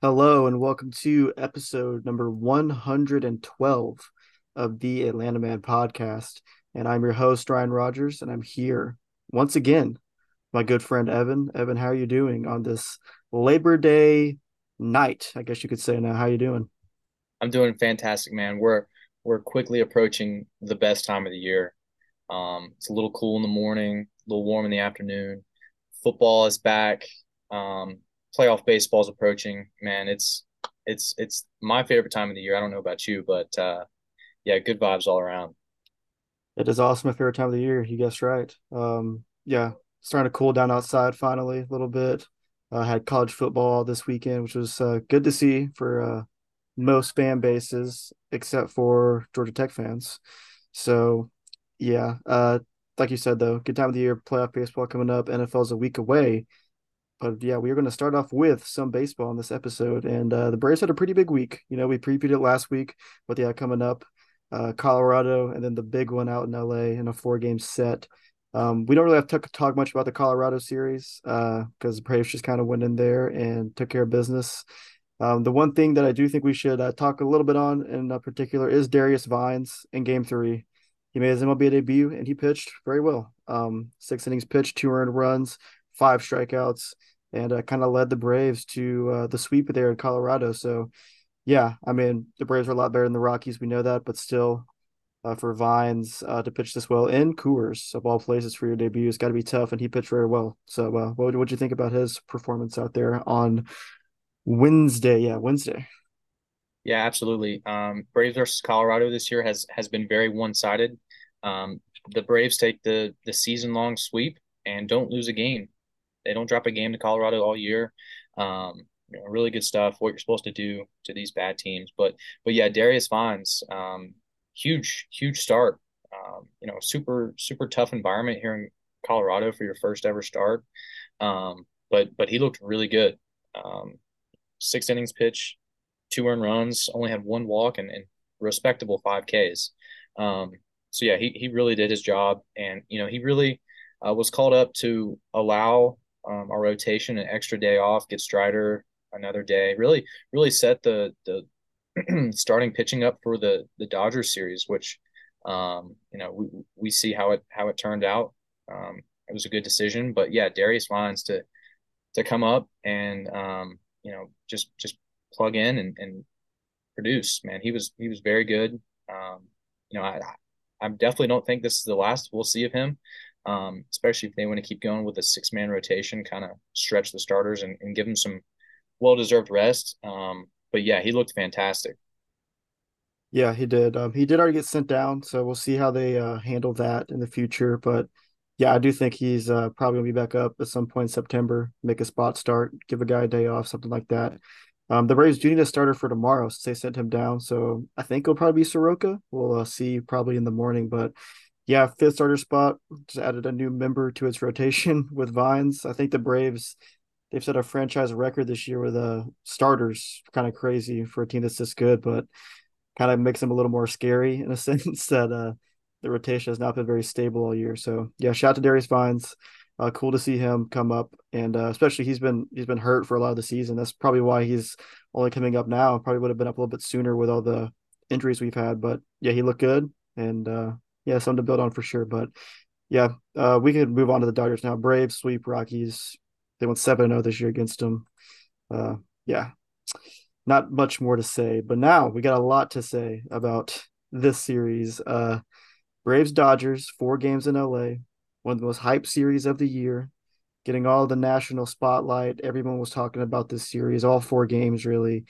Hello, and welcome to episode number 112 of the Atlanta Man podcast. And I'm your host, Ryan Rogers, and I'm here once again, my good friend Evan. Evan, how are you doing on this Labor Day night? I guess you could say now. How are you doing? I'm doing fantastic, man. We're we're quickly approaching the best time of the year. Um, it's a little cool in the morning, a little warm in the afternoon. Football is back. Um, playoff baseball is approaching. Man, it's it's it's my favorite time of the year. I don't know about you, but uh, yeah, good vibes all around. It is awesome. My favorite time of the year. You guessed right. Um, yeah, starting to cool down outside finally a little bit. I uh, had college football this weekend, which was uh, good to see for uh, most fan bases except for Georgia Tech fans. So, yeah, uh, like you said though, good time of the year. Playoff baseball coming up. NFL's a week away. But yeah, we are going to start off with some baseball in this episode, and uh, the Braves had a pretty big week. You know, we previewed it last week, but yeah, coming up, uh, Colorado, and then the big one out in LA in a four-game set. Um, we don't really have to talk much about the Colorado series because uh, the Braves just kind of went in there and took care of business. Um, the one thing that I do think we should uh, talk a little bit on in particular is Darius Vines in Game Three. He made his MLB debut and he pitched very well. Um, six innings pitched, two earned runs, five strikeouts, and uh, kind of led the Braves to uh, the sweep there in Colorado. So, yeah, I mean the Braves are a lot better than the Rockies. We know that, but still, uh, for Vines uh, to pitch this well in Coors of all places for your debut has got to be tough, and he pitched very well. So, uh, what would you think about his performance out there on Wednesday? Yeah, Wednesday. Yeah, absolutely. Um, Braves versus Colorado this year has has been very one sided. Um, the Braves take the the season long sweep and don't lose a game. They don't drop a game to Colorado all year. Um, you know, really good stuff. What you're supposed to do to these bad teams, but but yeah, Darius Vines, um, huge huge start. Um, you know, super super tough environment here in Colorado for your first ever start. Um, but but he looked really good. Um, six innings pitch, two earned runs, only had one walk and, and respectable five Ks. Um, so yeah, he he really did his job, and you know he really uh, was called up to allow um, our rotation an extra day off, get Strider another day. Really, really set the the starting pitching up for the the Dodgers series, which um, you know we we see how it how it turned out. Um, it was a good decision, but yeah, Darius Vines to to come up and um, you know just just plug in and, and produce. Man, he was he was very good. Um, you know, I I definitely don't think this is the last we'll see of him um, especially if they want to keep going with a six man rotation, kind of stretch the starters and, and give them some well deserved rest. Um, but yeah, he looked fantastic. Yeah, he did. Um, he did already get sent down, so we'll see how they uh, handle that in the future. But yeah, I do think he's uh, probably gonna be back up at some point in September, make a spot start, give a guy a day off, something like that. Um, the Braves do need a starter for tomorrow since they sent him down, so I think it'll probably be Soroka. We'll uh, see probably in the morning, but yeah, fifth starter spot. Just added a new member to its rotation with Vines. I think the Braves they've set a franchise record this year with uh starters. Kind of crazy for a team that's this good, but kind of makes them a little more scary in a sense that uh the rotation has not been very stable all year. So yeah, shout out to Darius Vines. Uh, cool to see him come up, and uh, especially he's been he's been hurt for a lot of the season. That's probably why he's only coming up now. Probably would have been up a little bit sooner with all the injuries we've had. But yeah, he looked good, and uh, yeah, something to build on for sure. But yeah, uh, we could move on to the Dodgers now. Braves sweep Rockies. They went 7 0 this year against them. Uh, yeah, not much more to say. But now we got a lot to say about this series. Uh, Braves Dodgers, four games in LA, one of the most hyped series of the year, getting all the national spotlight. Everyone was talking about this series, all four games really.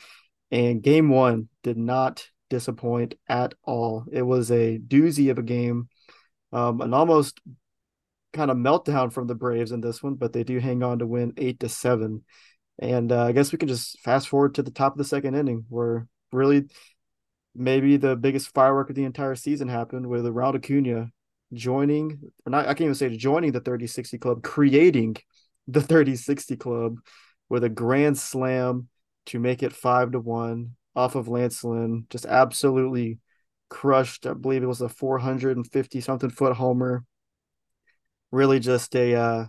And game one did not disappoint at all. It was a doozy of a game, um, an almost kind of meltdown from the Braves in this one, but they do hang on to win eight to seven. And uh, I guess we can just fast forward to the top of the second inning, where really maybe the biggest firework of the entire season happened with Ronald Acuna joining, or not, I can't even say joining the 3060 club, creating the 3060 club with a grand slam to make it five to one off of Lance Lynn, just absolutely crushed. I believe it was a 450 something foot homer. Really just a uh,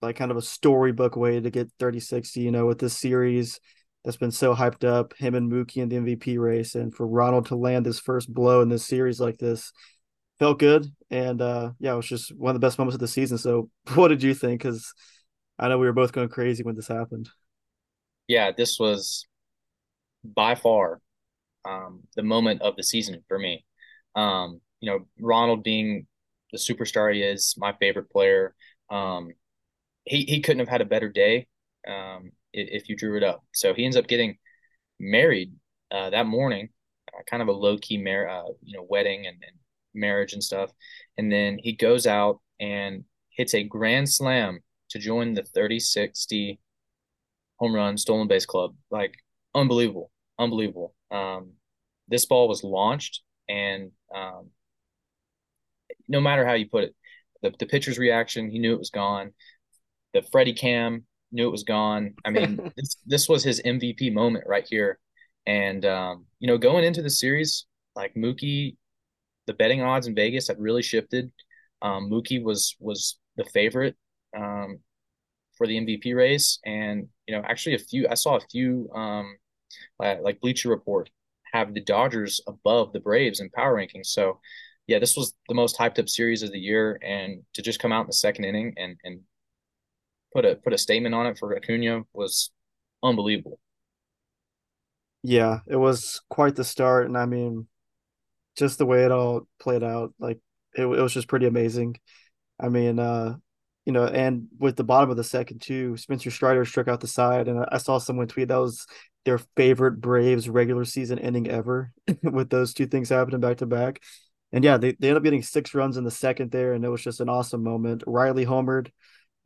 like kind of a storybook way to get 3060, you know, with this series that's been so hyped up, him and Mookie in the MVP race. And for Ronald to land his first blow in this series like this felt good. And uh, yeah, it was just one of the best moments of the season. So, what did you think? Because I know we were both going crazy when this happened. Yeah, this was by far um, the moment of the season for me. Um, you know, Ronald being the superstar he is, my favorite player. Um, he he couldn't have had a better day um, if you drew it up. So he ends up getting married uh, that morning, uh, kind of a low key mar- uh, you know wedding and, and marriage and stuff, and then he goes out and hits a grand slam to join the 30-60 home run stolen base club. Like unbelievable, unbelievable. Um, this ball was launched, and um, no matter how you put it, the, the pitcher's reaction, he knew it was gone. The Freddie Cam knew it was gone. I mean, this, this was his MVP moment right here. And, um, you know, going into the series, like Mookie, the betting odds in Vegas had really shifted. Um, Mookie was was the favorite um, for the MVP race, and you know, actually, a few I saw a few um, like Bleacher Report have the Dodgers above the Braves in power rankings. So, yeah, this was the most hyped up series of the year, and to just come out in the second inning and and put a put a statement on it for Acuna was unbelievable. Yeah, it was quite the start, and I mean, just the way it all played out, like it, it was just pretty amazing. I mean, uh, you know, and with the bottom of the second too, Spencer Strider struck out the side, and I saw someone tweet that was their favorite Braves regular season ending ever with those two things happening back to back. And yeah, they, they ended up getting six runs in the second there, and it was just an awesome moment. Riley homered,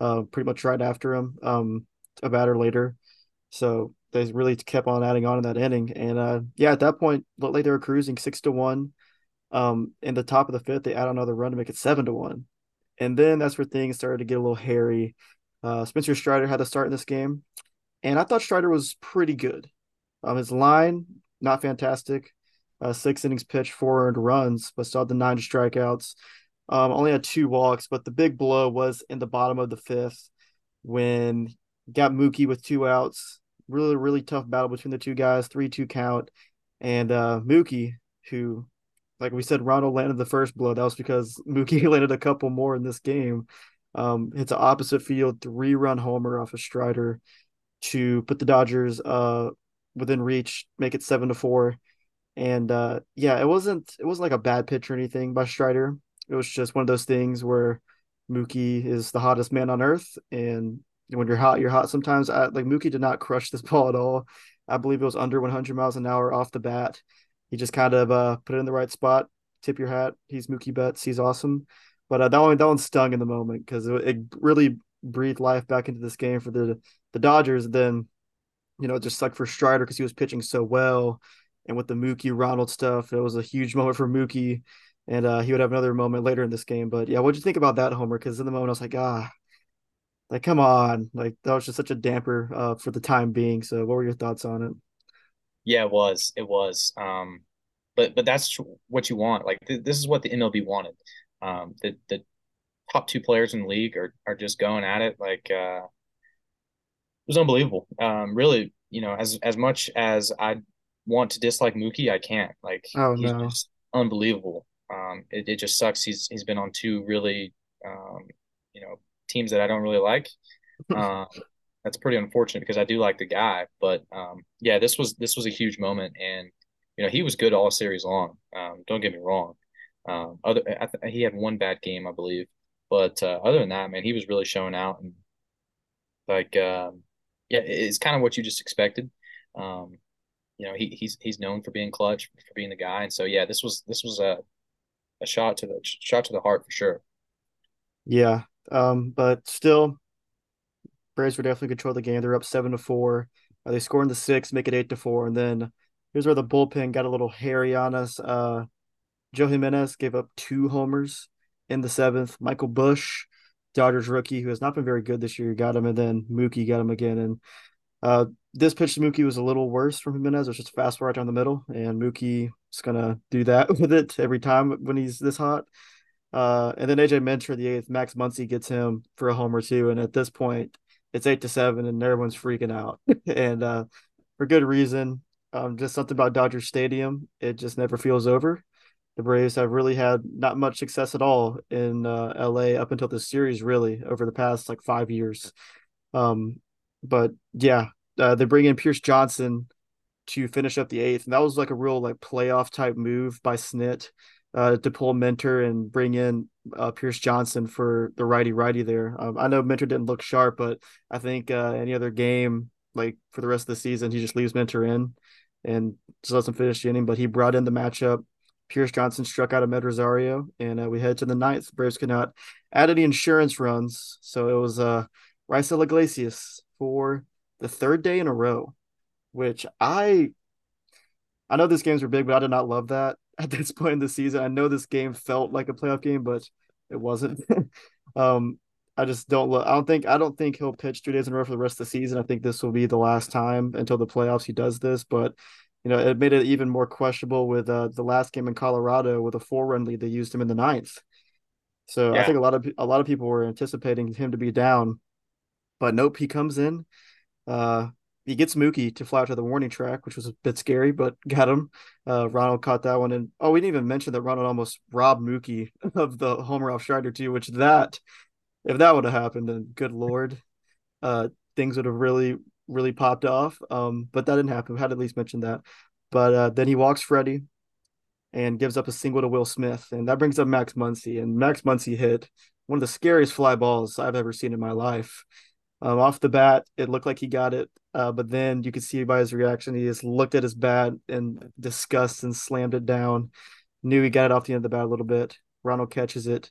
uh, pretty much right after him, um, a batter later. So they really kept on adding on in that inning. And uh, yeah, at that point, looked like they were cruising six to one. Um, in the top of the fifth, they add another run to make it seven to one. And then that's where things started to get a little hairy. Uh, Spencer Strider had to start in this game, and I thought Strider was pretty good. Um, his line not fantastic. Uh, six innings pitched, four earned runs, but still had the nine strikeouts. Um, only had two walks, but the big blow was in the bottom of the fifth when got Mookie with two outs. Really, really tough battle between the two guys, three two count, and uh, Mookie, who, like we said, Ronald landed the first blow. That was because Mookie landed a couple more in this game. Um, hits an opposite field three run homer off a of Strider to put the Dodgers uh within reach, make it seven to four. And uh yeah, it wasn't it wasn't like a bad pitch or anything by Strider. It was just one of those things where Mookie is the hottest man on earth, and when you're hot, you're hot. Sometimes, I, like Mookie did not crush this ball at all. I believe it was under 100 miles an hour off the bat. He just kind of uh, put it in the right spot. Tip your hat. He's Mookie Betts. He's awesome. But uh, that one that one stung in the moment because it, it, really breathed life back into this game for the the Dodgers. Then, you know, it just sucked for Strider because he was pitching so well. And with the Mookie Ronald stuff, it was a huge moment for Mookie and uh, he would have another moment later in this game. But yeah, what'd you think about that, Homer? Because in the moment I was like, ah, like come on, like that was just such a damper uh, for the time being. So, what were your thoughts on it? Yeah, it was. It was. Um, but but that's what you want. Like th- this is what the MLB wanted. Um, the the top two players in the league are are just going at it. Like uh, it was unbelievable. Um, really, you know, as as much as I want to dislike Mookie, I can't. Like oh, he's no. just unbelievable. Um, it, it just sucks. He's he's been on two really, um, you know, teams that I don't really like. Um, that's pretty unfortunate because I do like the guy. But um, yeah, this was this was a huge moment, and you know he was good all series long. Um, don't get me wrong. Um, other th- he had one bad game, I believe, but uh, other than that, man, he was really showing out and like um, yeah, it's kind of what you just expected. Um, you know, he, he's he's known for being clutch, for being the guy, and so yeah, this was this was a a shot to the shot to the heart for sure. Yeah, um, but still, Braves were definitely control the game. They're up seven to four. Uh, they score in the six, make it eight to four, and then here's where the bullpen got a little hairy on us. Uh, Joe Jimenez gave up two homers in the seventh. Michael Busch, Dodgers rookie, who has not been very good this year, got him, and then Mookie got him again. And uh, this pitch to Mookie was a little worse from Jimenez. It was just fastball right down the middle, and Mookie Just gonna do that with it every time when he's this hot. Uh, and then AJ Minter the eighth, Max Muncy gets him for a homer too. And at this point, it's eight to seven, and everyone's freaking out, and uh, for good reason. Um, just something about Dodger Stadium, it just never feels over. The Braves have really had not much success at all in uh, LA up until this series, really over the past like five years. Um, but yeah, uh, they bring in Pierce Johnson to finish up the eighth, and that was like a real like playoff type move by Snit uh, to pull Minter and bring in uh, Pierce Johnson for the righty righty there. Um, I know Minter didn't look sharp, but I think uh, any other game like for the rest of the season, he just leaves Minter in and just lets him finish the inning. But he brought in the matchup. Pierce Johnson struck out Amed Rosario, and uh, we head to the ninth. Braves could not add any insurance runs, so it was uh, Raisel Iglesias for the third day in a row, which I I know these games were big, but I did not love that at this point in the season. I know this game felt like a playoff game, but it wasn't. um, I just don't look. I don't think. I don't think he'll pitch three days in a row for the rest of the season. I think this will be the last time until the playoffs he does this. But you know, it made it even more questionable with uh, the last game in Colorado with a four run lead. They used him in the ninth. So yeah. I think a lot of a lot of people were anticipating him to be down, but nope, he comes in. Uh, he gets Mookie to fly out to the warning track, which was a bit scary, but got him. Uh, Ronald caught that one, and oh, we didn't even mention that Ronald almost robbed Mookie of the homer off Strider too. Which that, if that would have happened, then good lord, uh, things would have really, really popped off. Um, but that didn't happen. We had at least mention that. But uh, then he walks Freddie and gives up a single to Will Smith, and that brings up Max Muncy, and Max Muncy hit one of the scariest fly balls I've ever seen in my life. Um, off the bat, it looked like he got it, uh, but then you could see by his reaction, he just looked at his bat in disgust and slammed it down. Knew he got it off the end of the bat a little bit. Ronald catches it,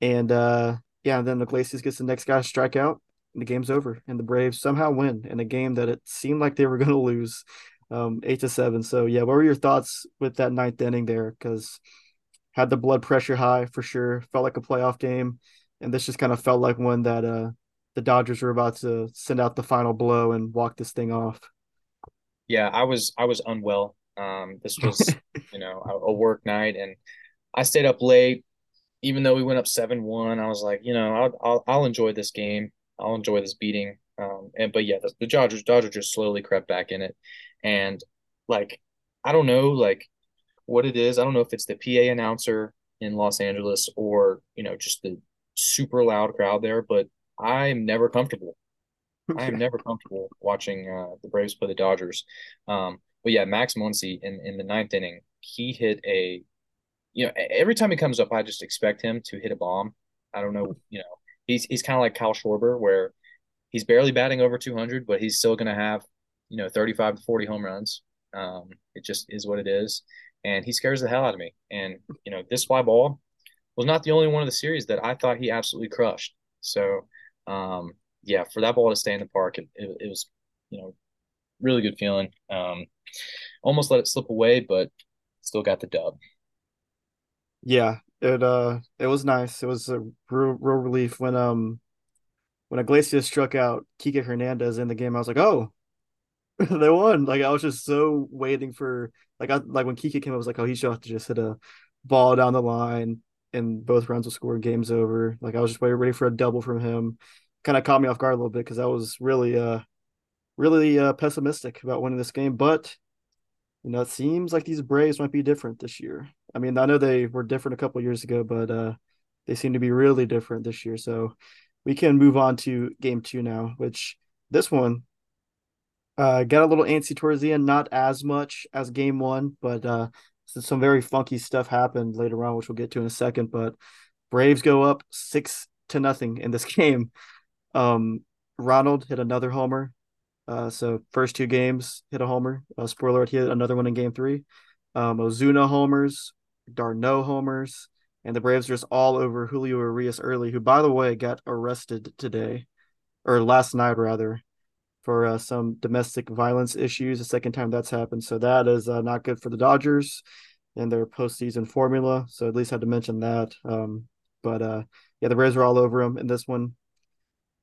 and uh, yeah, and then Iglesias gets the next guy to strike out, and the game's over. And the Braves somehow win in a game that it seemed like they were going to lose, um, eight to seven. So yeah, what were your thoughts with that ninth inning there? Because had the blood pressure high for sure. Felt like a playoff game, and this just kind of felt like one that uh the Dodgers were about to send out the final blow and walk this thing off. Yeah, I was I was unwell. Um, this was you know a, a, work night, and I stayed up late. Even though we went up seven one, I was like, you know, I'll, I'll, I'll enjoy this game. I'll enjoy this beating. Um, and but yeah, the, the Dodgers Dodgers just slowly crept back in it, and like I don't know like what it is. I don't know if it's the PA announcer in Los Angeles or you know just the super loud crowd there, but I'm never comfortable. I am never comfortable watching uh, the Braves play the Dodgers. Um, but yeah, Max Muncy in, in the ninth inning, he hit a, you know, every time he comes up, I just expect him to hit a bomb. I don't know, you know, he's he's kind of like Kyle Schwarber, where he's barely batting over 200, but he's still going to have, you know, 35 to 40 home runs. Um, it just is what it is, and he scares the hell out of me. And you know, this fly ball was not the only one of the series that I thought he absolutely crushed. So um, yeah, for that ball to stay in the park, it, it, it was, you know, really good feeling. Um, almost let it slip away, but still got the dub. Yeah, it uh, it was nice. It was a real, real relief when um, when Iglesias struck out Kike Hernandez in the game. I was like, oh, they won. Like I was just so waiting for like I like when Kike came, I was like, oh, he should have to just hit a ball down the line, and both runs will score. Game's over. Like I was just waiting, ready for a double from him. Kind of caught me off guard a little bit because I was really, uh, really uh, pessimistic about winning this game. But you know, it seems like these Braves might be different this year. I mean, I know they were different a couple years ago, but uh, they seem to be really different this year. So we can move on to game two now, which this one uh, got a little antsy towards the end, not as much as game one, but uh, so some very funky stuff happened later on, which we'll get to in a second. But Braves go up six to nothing in this game. Um, Ronald hit another homer. Uh, so first two games hit a homer. Uh, spoiler alert, hit another one in game three. Um, Ozuna homers, d'Arnaud homers, and the Braves are just all over Julio Urias early, who by the way got arrested today, or last night rather, for uh, some domestic violence issues. The second time that's happened, so that is uh, not good for the Dodgers and their postseason formula. So at least I had to mention that. Um, but uh, yeah, the Braves were all over him in this one,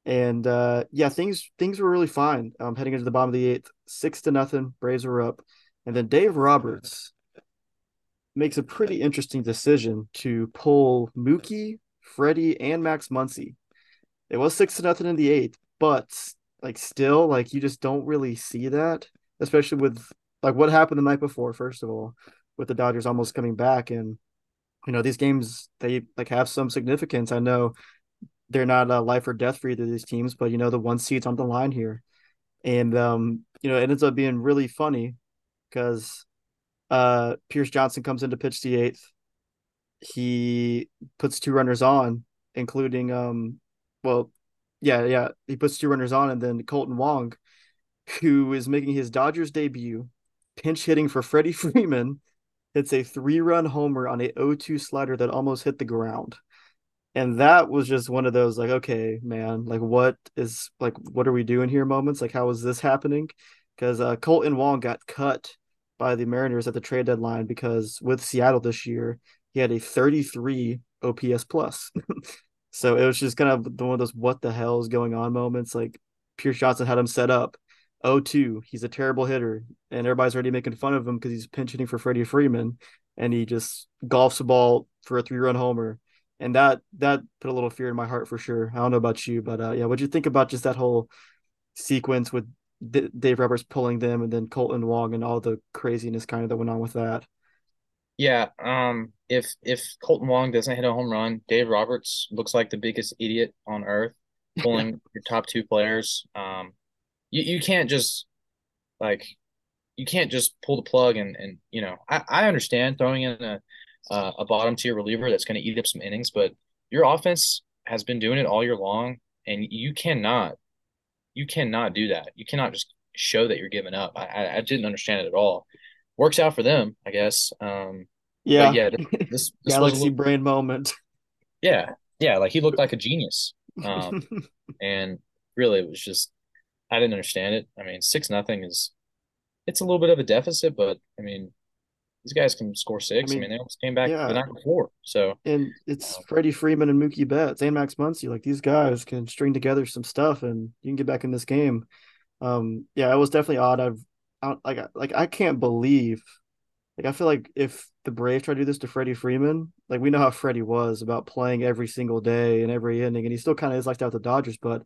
and uh, yeah, things things were really fine. Um, heading into the bottom of the eighth, six to nothing, Braves were up, and then Dave Roberts makes a pretty interesting decision to pull Mookie, Freddie, and Max Muncy. It was six to nothing in the eighth, but like still, like you just don't really see that, especially with like what happened the night before. First of all, with the Dodgers almost coming back, and you know these games they like have some significance. I know they're not a life or death for either of these teams, but you know the one seat's on the line here, and um, you know it ends up being really funny because uh, Pierce Johnson comes in to pitch the eighth. He puts two runners on, including um, well, yeah, yeah, he puts two runners on, and then Kolten Wong, who is making his Dodgers debut, pinch hitting for Freddie Freeman, hits a three-run homer on a 0-2 slider that almost hit the ground. And that was just one of those like okay man like what is like what are we doing here moments? Like how is this happening? Because uh, kolten wong got cut by the mariners at the trade deadline because with seattle this year he had a 33 ops plus so it was just kind of one of those what the hell is going on moments like pierce johnson had him set up 0-2 he's a terrible hitter and everybody's already making fun of him because he's pinch hitting for freddie freeman and he just golfs the ball for a three-run homer and that that put a little fear in my heart for sure. I don't know about you, but uh, yeah, what'd you think about just that whole sequence with D- Dave Roberts pulling them and then Kolten Wong and all the craziness kind of that went on with that? Yeah, um, if if Kolten Wong doesn't hit a home run, Dave Roberts looks like the biggest idiot on earth, pulling your top two players. Um, you you can't just like you can't just pull the plug and and you know I I understand throwing in a uh, a bottom tier reliever that's going to eat up some innings, but your offense has been doing it all year long, and you cannot, you cannot do that. You cannot just show that you're giving up. I, I didn't understand it at all. Works out for them, I guess. Um, yeah, yeah. This, this, galaxy brain moment. Yeah, yeah. Like he looked like a genius, um, and really, it was just I didn't understand it. I mean, six nothing is it's a little bit of a deficit, but I mean, these guys can score six. I mean, I mean they almost came back yeah. the night before. So and it's um, Freddie Freeman and Mookie Betts and Max Muncy. Like these guys can string together some stuff, and you can get back in this game. Um, yeah, it was definitely odd. I've I, like like I can't believe. Like I feel like if the Braves try to do this to Freddie Freeman, like we know how Freddie was about playing every single day and every inning, and he still kind of is like that with the Dodgers, but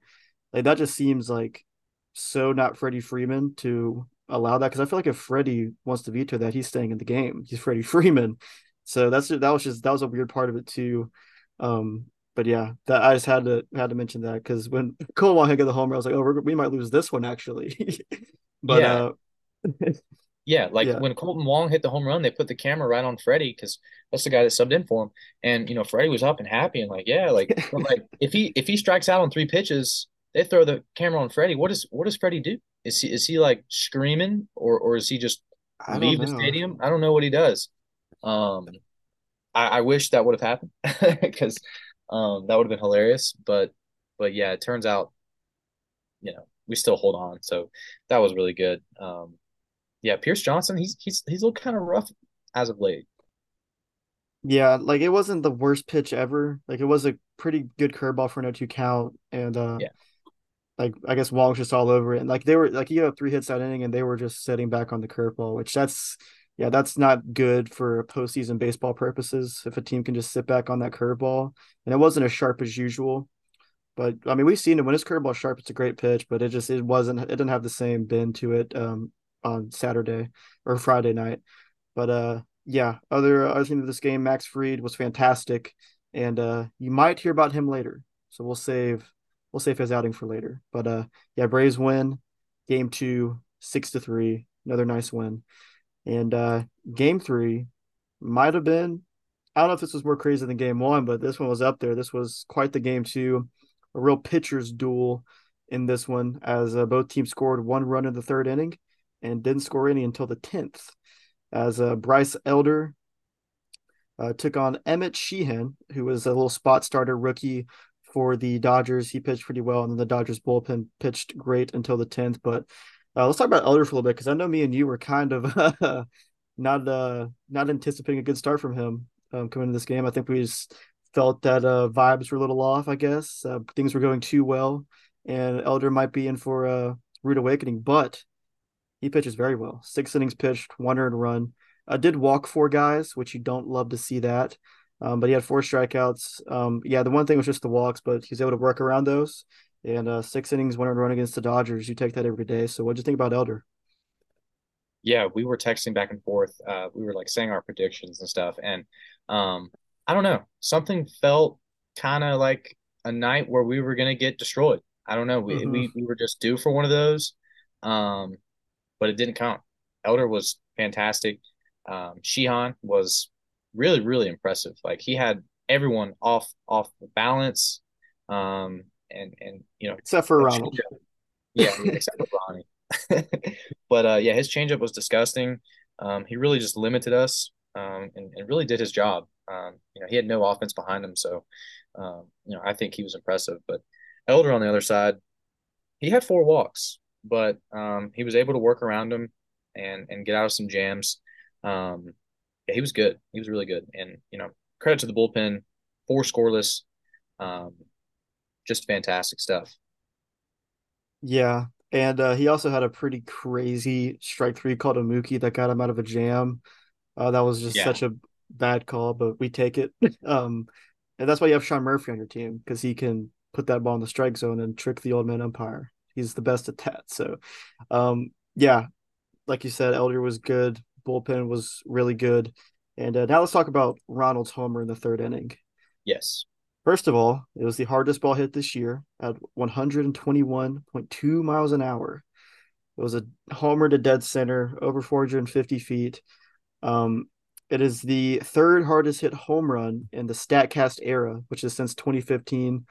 like that just seems like so not Freddie Freeman to allow that because I feel like if Freddie wants to veto that, he's staying in the game. He's Freddie Freeman, so that's that was just that was a weird part of it too. Um, but yeah, that I just had to had to mention that because when Cole Wong hit the homer, I was like, oh, we might lose this one actually. but yeah. Uh, yeah, like yeah. when Kolten Wong hit the home run, they put the camera right on Freddie because that's the guy that subbed in for him. And you know, Freddie was up and happy and like, yeah, like, like if he if he strikes out on three pitches, they throw the camera on Freddie. What does what does Freddie do? Is he is he like screaming or or is he just leave the stadium? I don't know what he does. Um, I, I wish that would have happened because um that would have been hilarious. But but yeah, it turns out, you know, we still hold on. So that was really good. Um, yeah, Pierce Johnson, he's he's he's looked kind of rough as of late. Yeah, like it wasn't the worst pitch ever. Like it was a pretty good curveball for an 0-2 count, and uh, yeah like I guess Wong's just all over it. And like they were like you have three hits that inning and they were just sitting back on the curveball, which that's yeah, that's not good for postseason baseball purposes. If a team can just sit back on that curveball, and it wasn't as sharp as usual, but I mean we've seen it when it's curveball sharp, it's a great pitch, but it just it wasn't it didn't have the same bend to it um on Saturday or Friday night. But uh yeah, other other thing of this game, Max Fried was fantastic, and uh you might hear about him later. So we'll save we'll save his outing for later. But uh, yeah, Braves win game two, six to three. Another nice win. And uh, game three might have been. I don't know if this was more crazy than game one, but this one was up there. This was quite the game too. A real pitcher's duel in this one, as uh, both teams scored one run in the third inning and didn't score any until the tenth. As uh, Bryce Elder uh, took on Emmett Sheehan, who was a little spot starter rookie for the Dodgers. He pitched pretty well, and then the Dodgers bullpen pitched great until the tenth. But uh, let's talk about Elder for a little bit because I know me and you were kind of not uh, not anticipating a good start from him um, coming into this game. I think we just felt that uh, vibes were a little off. I guess uh, things were going too well, and Elder might be in for a rude awakening. But he pitches very well. Six innings pitched, one earned run. Uh, did walk four guys, which you don't love to see that. Um, but he had four strikeouts. Um, yeah, the one thing was just the walks, but he's able to work around those. And uh, six innings, one run against the Dodgers. You take that every day. So, what do you think about Elder? Yeah, we were texting back and forth. Uh, we were like saying our predictions and stuff, and um, I don't know. Something felt kind of like a night where we were gonna get destroyed. I don't know. We mm-hmm. we we were just due for one of those, um, but it didn't count. Elder was fantastic. Um, Sheehan was really really impressive. Like he had everyone off off balance, um, and and you know except for Ronald. Yeah, except for Ronnie. but uh, yeah, his changeup was disgusting. Um, he really just limited us um, and, and, really did his job. Um, you know, he had no offense behind him, so um, you know I think he was impressive. But Elder on the other side, he had four walks, but um, he was able to work around him and and get out of some jams. Um, yeah, he was good. He was really good, and you know, credit to the bullpen, four scoreless, just fantastic stuff. Yeah, and uh, he also had a pretty crazy strike three called a Mookie that got him out of a jam. Uh, that was just yeah. such a bad call, but we take it. um, and that's why you have Sean Murphy on your team because he can put that ball in the strike zone and trick the old man umpire. He's the best at that. So, um, yeah, like you said, Elder was good. Bullpen was really good. And uh, now let's talk about Ronald's homer in the third inning. Yes. First of all, it was the hardest ball hit this year at 121.2 miles an hour. It was a homer to dead center, over 450 feet. Um, it is the third hardest hit home run in the StatCast era, which is since 2015.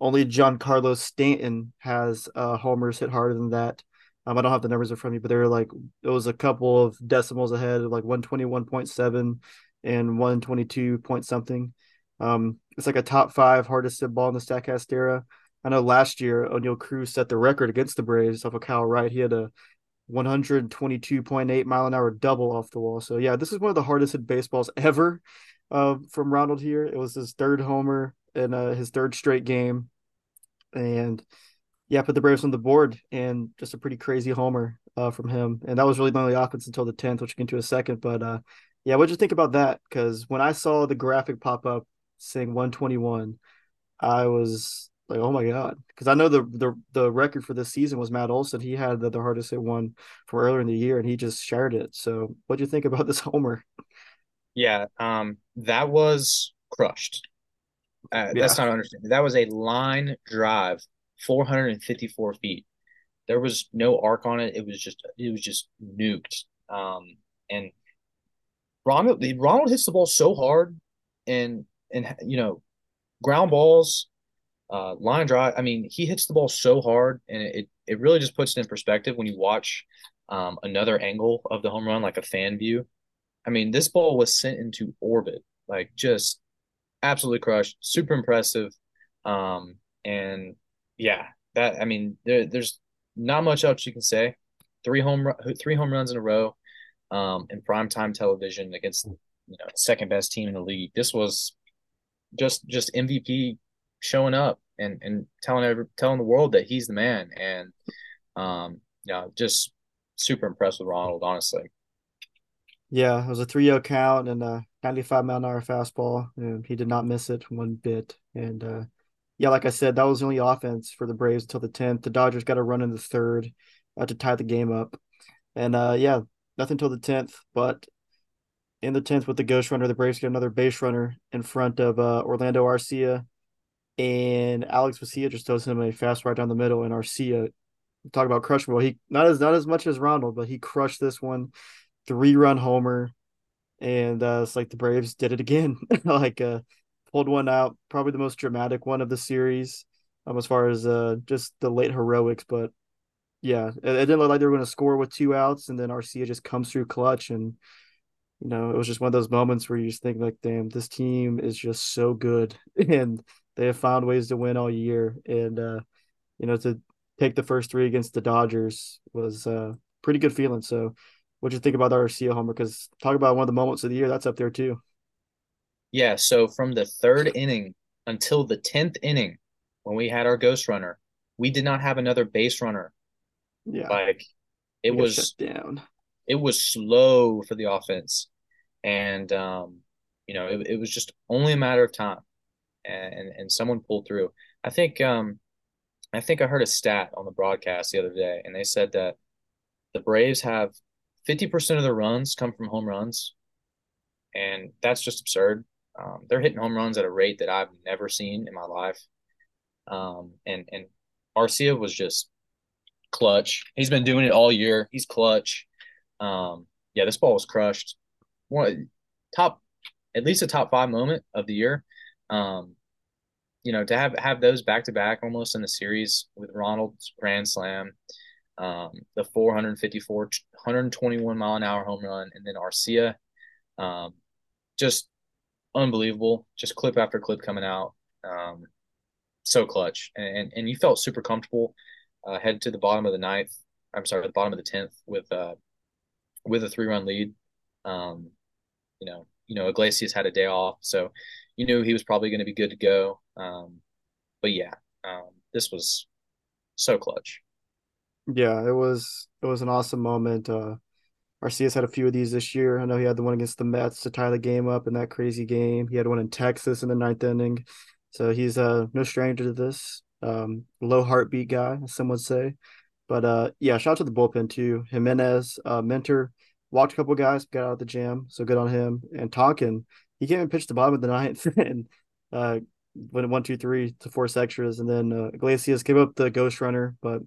Only Giancarlo Stanton has uh, homers hit harder than that. Um, I don't have the numbers in front of me, but they're like it was a couple of decimals ahead, like 121.7 and 122 point something. Um, it's like a top five hardest hit ball in the Statcast era. I know last year Oneil Cruz set the record against the Braves off of Kyle Wright. He had a 122.8 mile an hour double off the wall. So yeah, this is one of the hardest hit baseballs ever uh, from Ronald here. It was his third homer in uh, his third straight game, and yeah, put the Braves on the board and just a pretty crazy homer uh, from him. And that was really the only offense until the tenth, which we'll get into a second. But uh, yeah, what'd you think about that? Because when I saw the graphic pop up saying 121, I was like, oh my god, because I know the the the record for this season was Matt Olson. He had the, the hardest hit one for earlier in the year, and he just shared it. So, what do you think about this homer? Yeah, um, that was crushed. Uh, yeah. That's not understanding. That was a line drive, 454 feet. There was no arc on it. It was just it was just nuked. Um, and Ronald Ronald hits the ball so hard, and and you know, ground balls, uh, line drive. I mean, he hits the ball so hard, and it it really just puts it in perspective when you watch um, another angle of the home run, like a fan view. I mean, this ball was sent into orbit, like just absolutely crushed. Super impressive. Um, and yeah, that I mean, there, there's not much else you can say. Three home three home runs in a row, um, in primetime television against you know second best team in the league. This was just just MVP showing up and and telling every, telling the world that he's the man and um yeah just super impressed with Ronald honestly. Yeah, it was a 3-0 count and a 95 mile an hour fastball and he did not miss it one bit and uh yeah, like I said, that was the only offense for the Braves until the 10th. The Dodgers got a run in the third uh, to tie the game up. And uh yeah, nothing until the 10th, but in the 10th with the ghost runner. The Braves get another base runner in front of uh, Orlando Arcia. And Alex Vesia just throws him a fast right down the middle. And Arcia, talk about crushing. Well, he not as not as much as Ronald, but he crushed this one, three run homer. And uh, it's like the Braves did it again. like uh, pulled one out, probably the most dramatic one of the series, um, as far as uh, just the late heroics. But yeah, it, it didn't look like they were going to score with two outs, and then Arcia just comes through clutch and you know, it was just one of those moments where you just think like, damn, this team is just so good and they have found ways to win all year. And uh, you know, to take the first three against the Dodgers was uh pretty good feeling. So what'd you think about our Arcia homer? Because talk about one of the moments of the year, that's up there too. Yeah, so from the third inning until the tenth inning, when we had our ghost runner, we did not have another base runner. Yeah. Like it was down it was slow for the offense. and um, you know it, it was just only a matter of time, and and someone pulled through. I think um, I think I heard a stat on the broadcast the other day, and they said that the Braves have 50% of their runs come from home runs, and that's just absurd. Um, they're hitting home runs at a rate that I've never seen in my life. Um, and and Arcia was just clutch. He's been doing it all year. He's clutch. Um, yeah, this ball was crushed. One top, at least a top five moment of the year. Um, you know, to have have those back to back almost in the series with Ronald's grand slam, um, the 454, 121 mile an hour home run, and then Arcia, um, just unbelievable. Just clip after clip coming out. Um, so clutch, and, and, and you felt super comfortable uh, headed to the bottom of the ninth. I'm sorry, the bottom of the tenth with uh with a three run lead. Um, you know, you know, Iglesias had a day off, so you knew he was probably going to be good to go. Um, but yeah, um, this was so clutch. Yeah, it was it was an awesome moment. Uh, Arcias had a few of these this year. I know he had the one against the Mets to tie the game up in that crazy game. He had one in Texas in the ninth inning. So he's uh no stranger to this. Um, low heartbeat guy, some would say. But uh, yeah, shout out to the bullpen too. Jimenez, uh, Minter, walked a couple guys, got out of the jam, so good on him. And Tonkin, he came and pitched the bottom of the ninth and uh, went one, two, three to force extras, and then uh, Iglesias gave up the ghost runner, but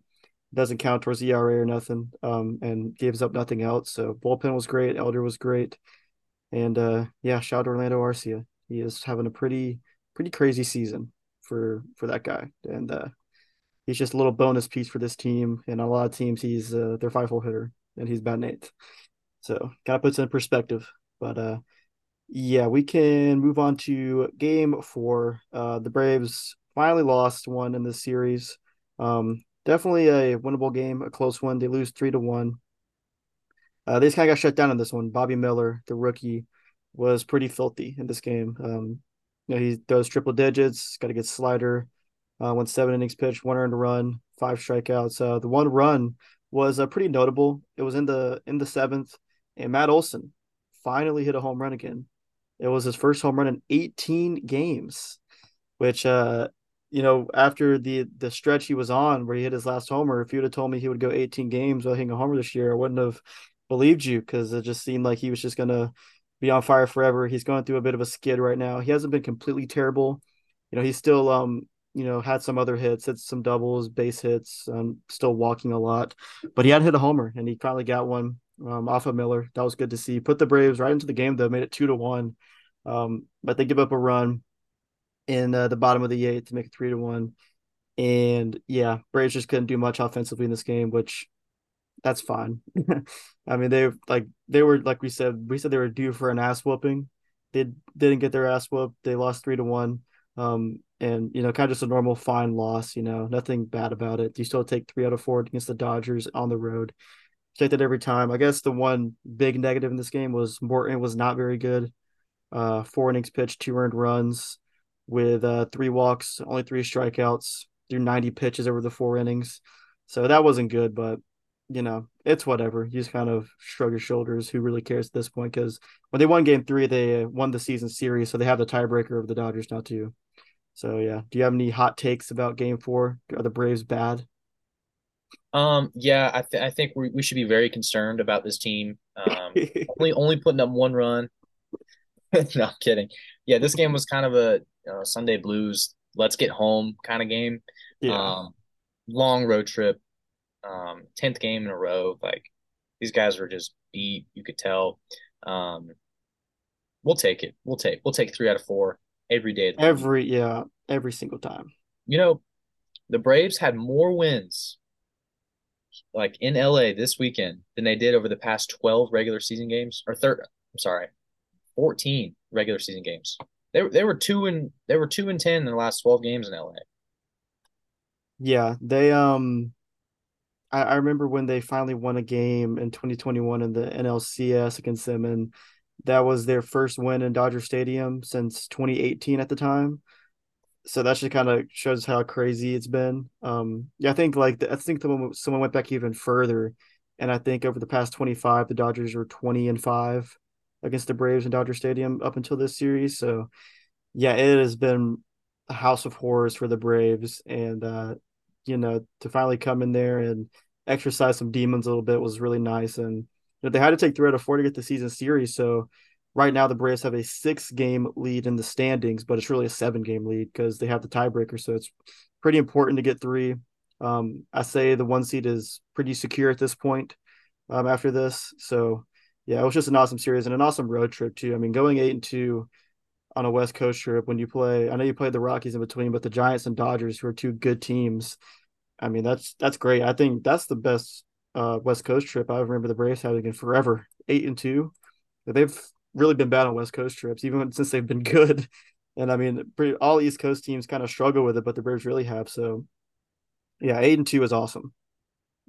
doesn't count towards ERA or nothing, um, and gives up nothing else. So bullpen was great, Elder was great, and uh, yeah, shout out to Orlando Arcia. He is having a pretty pretty crazy season for for that guy, and uh, he's just a little bonus piece for this team. And a lot of teams, he's uh, their five hole hitter, and he's batting eighth. So kind of puts in perspective. But uh, yeah, we can move on to game four. Uh, the Braves finally lost one in this series. Um, definitely a winnable game, a close one. They lose three to one. Uh, they just kind of got shut down in this one. Bobby Miller, the rookie, was pretty filthy in this game. Um, you know, he throws triple digits, got a good slider. Uh, went seven innings pitched, one earned run, five strikeouts. Uh, the one run was uh, pretty notable. It was in the in the seventh, and Matt Olson finally hit a home run again. It was his first home run in 18 games, which uh, you know, after the the stretch he was on where he hit his last homer, if you'd have told me he would go 18 games without hitting a homer this year, I wouldn't have believed you because it just seemed like he was just gonna be on fire forever. He's going through a bit of a skid right now. He hasn't been completely terrible. You know, he's still um, you know, had some other hits, hit some doubles, base hits, um, still walking a lot. But he had hit a homer and he finally got one um off of Miller. That was good to see. Put the Braves right into the game though, made it two to one. Um, but they give up a run in uh, the bottom of the eighth to make it three to one. And yeah, Braves just couldn't do much offensively in this game, which that's fine. I mean, they like they were like we said, we said they were due for an ass whooping. They didn't get their ass whooped. They lost three to one. Um, and you know, kind of just a normal fine loss. You know, nothing bad about it. You still take three out of four against the Dodgers on the road. Take that every time. I guess the one big negative in this game was Morton was not very good. Uh, four innings pitched, two earned runs, with uh, three walks, only three strikeouts, through 90 pitches over the four innings. So that wasn't good, but you know, it's whatever. You just kind of shrug your shoulders. Who really cares at this point? Because when they won Game Three, they won the season series, so they have the tiebreaker of the Dodgers now too. So yeah, do you have any hot takes about Game Four? Are the Braves bad? Um, yeah, I, th- I think we, we should be very concerned about this team. Um, only only putting up one run. no, I'm kidding. Yeah, this game was kind of a uh, Sunday Blues. Let's get home kind of game. Yeah. Um, long road trip um, 10th game in a row. Like these guys were just beat. You could tell. Um, we'll take it. We'll take we'll take three out of four every day. Every yeah, every single time. You know, the Braves had more wins like in LA this weekend than they did over the past 12 regular season games or third I'm sorry, 14 regular season games. They they were 2 and they were 2 and 10 in the last 12 games in LA. Yeah, they um I, I remember when they finally won a game in 2021 in the NLCS against them, and that was their first win in Dodger Stadium since 2018 at the time. So that just kind of shows how crazy it's been. Um, yeah, I think like the, I think the, someone went back even further, and I think over the past 25, the Dodgers were 20 and five against the Braves in Dodger Stadium up until this series. So yeah, it has been a house of horrors for the Braves, and uh, you know to finally come in there and exercise some demons a little bit was really nice. And you know, they had to take three out of four to get the season series. So right now the Braves have a six game lead in the standings, but it's really a seven game lead because they have the tiebreaker. So it's pretty important to get three. Um, I say the one seed is pretty secure at this point um, after this. So yeah, it was just an awesome series and an awesome road trip too. I mean, going eight and two on a West Coast trip when you play, I know you played the Rockies in between, but the Giants and Dodgers, who are two good teams, I mean, that's that's great. I think that's the best uh, West Coast trip I remember the Braves having in forever. Eight and two. They've really been bad on West Coast trips, even since they've been good. And I mean, pretty, all East Coast teams kind of struggle with it, but the Braves really have. So, yeah, eight and two is awesome.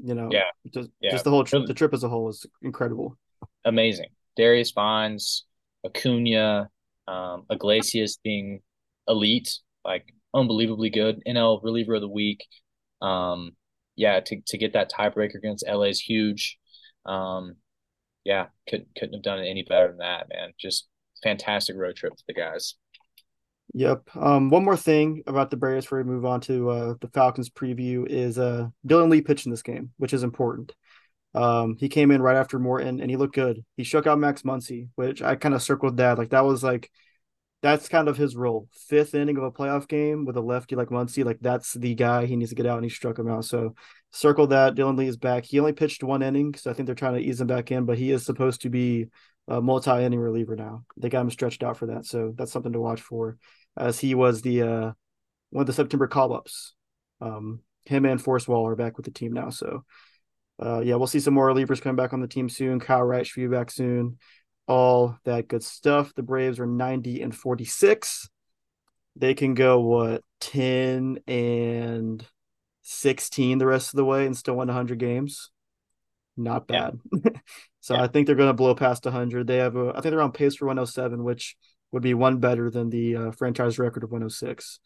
You know, yeah, just yeah. just the whole trip, the trip as a whole is incredible. Amazing. Darius Vines, Acuna, um, Iglesias being elite, like unbelievably good. NL reliever of the week. Um, yeah, to to get that tiebreaker against LA is huge. Um, yeah, couldn't couldn't have done it any better than that, man. Just fantastic road trip for the guys. Yep. Um, one more thing about the Braves before we move on to uh, the Falcons preview is uh, Dylan Lee pitched in this game, which is important. Um, he came in right after Morton and he looked good. He shook out Max Muncy, which I kind of circled that. Like that was like that's kind of his role. Fifth inning of a playoff game with a lefty like Muncy, like that's the guy he needs to get out, and he struck him out. So circle that. Dylan Lee is back. He only pitched one inning, so I think they're trying to ease him back in, but he is supposed to be a multi-inning reliever now. They got him stretched out for that, so that's something to watch for. As he was the uh, one of the September call-ups. Um, him and Forrest Wall are back with the team now, so uh, yeah, we'll see some more relievers coming back on the team soon. Kyle Wright should be back soon all that good stuff. The Braves are 90 and 46. They can go what 10 and 16 the rest of the way and still win 100 games. Not bad. Yeah. so yeah. I think they're going to blow past 100. They have a, I think they're on pace for 107, which would be one better than the uh, franchise record of 106.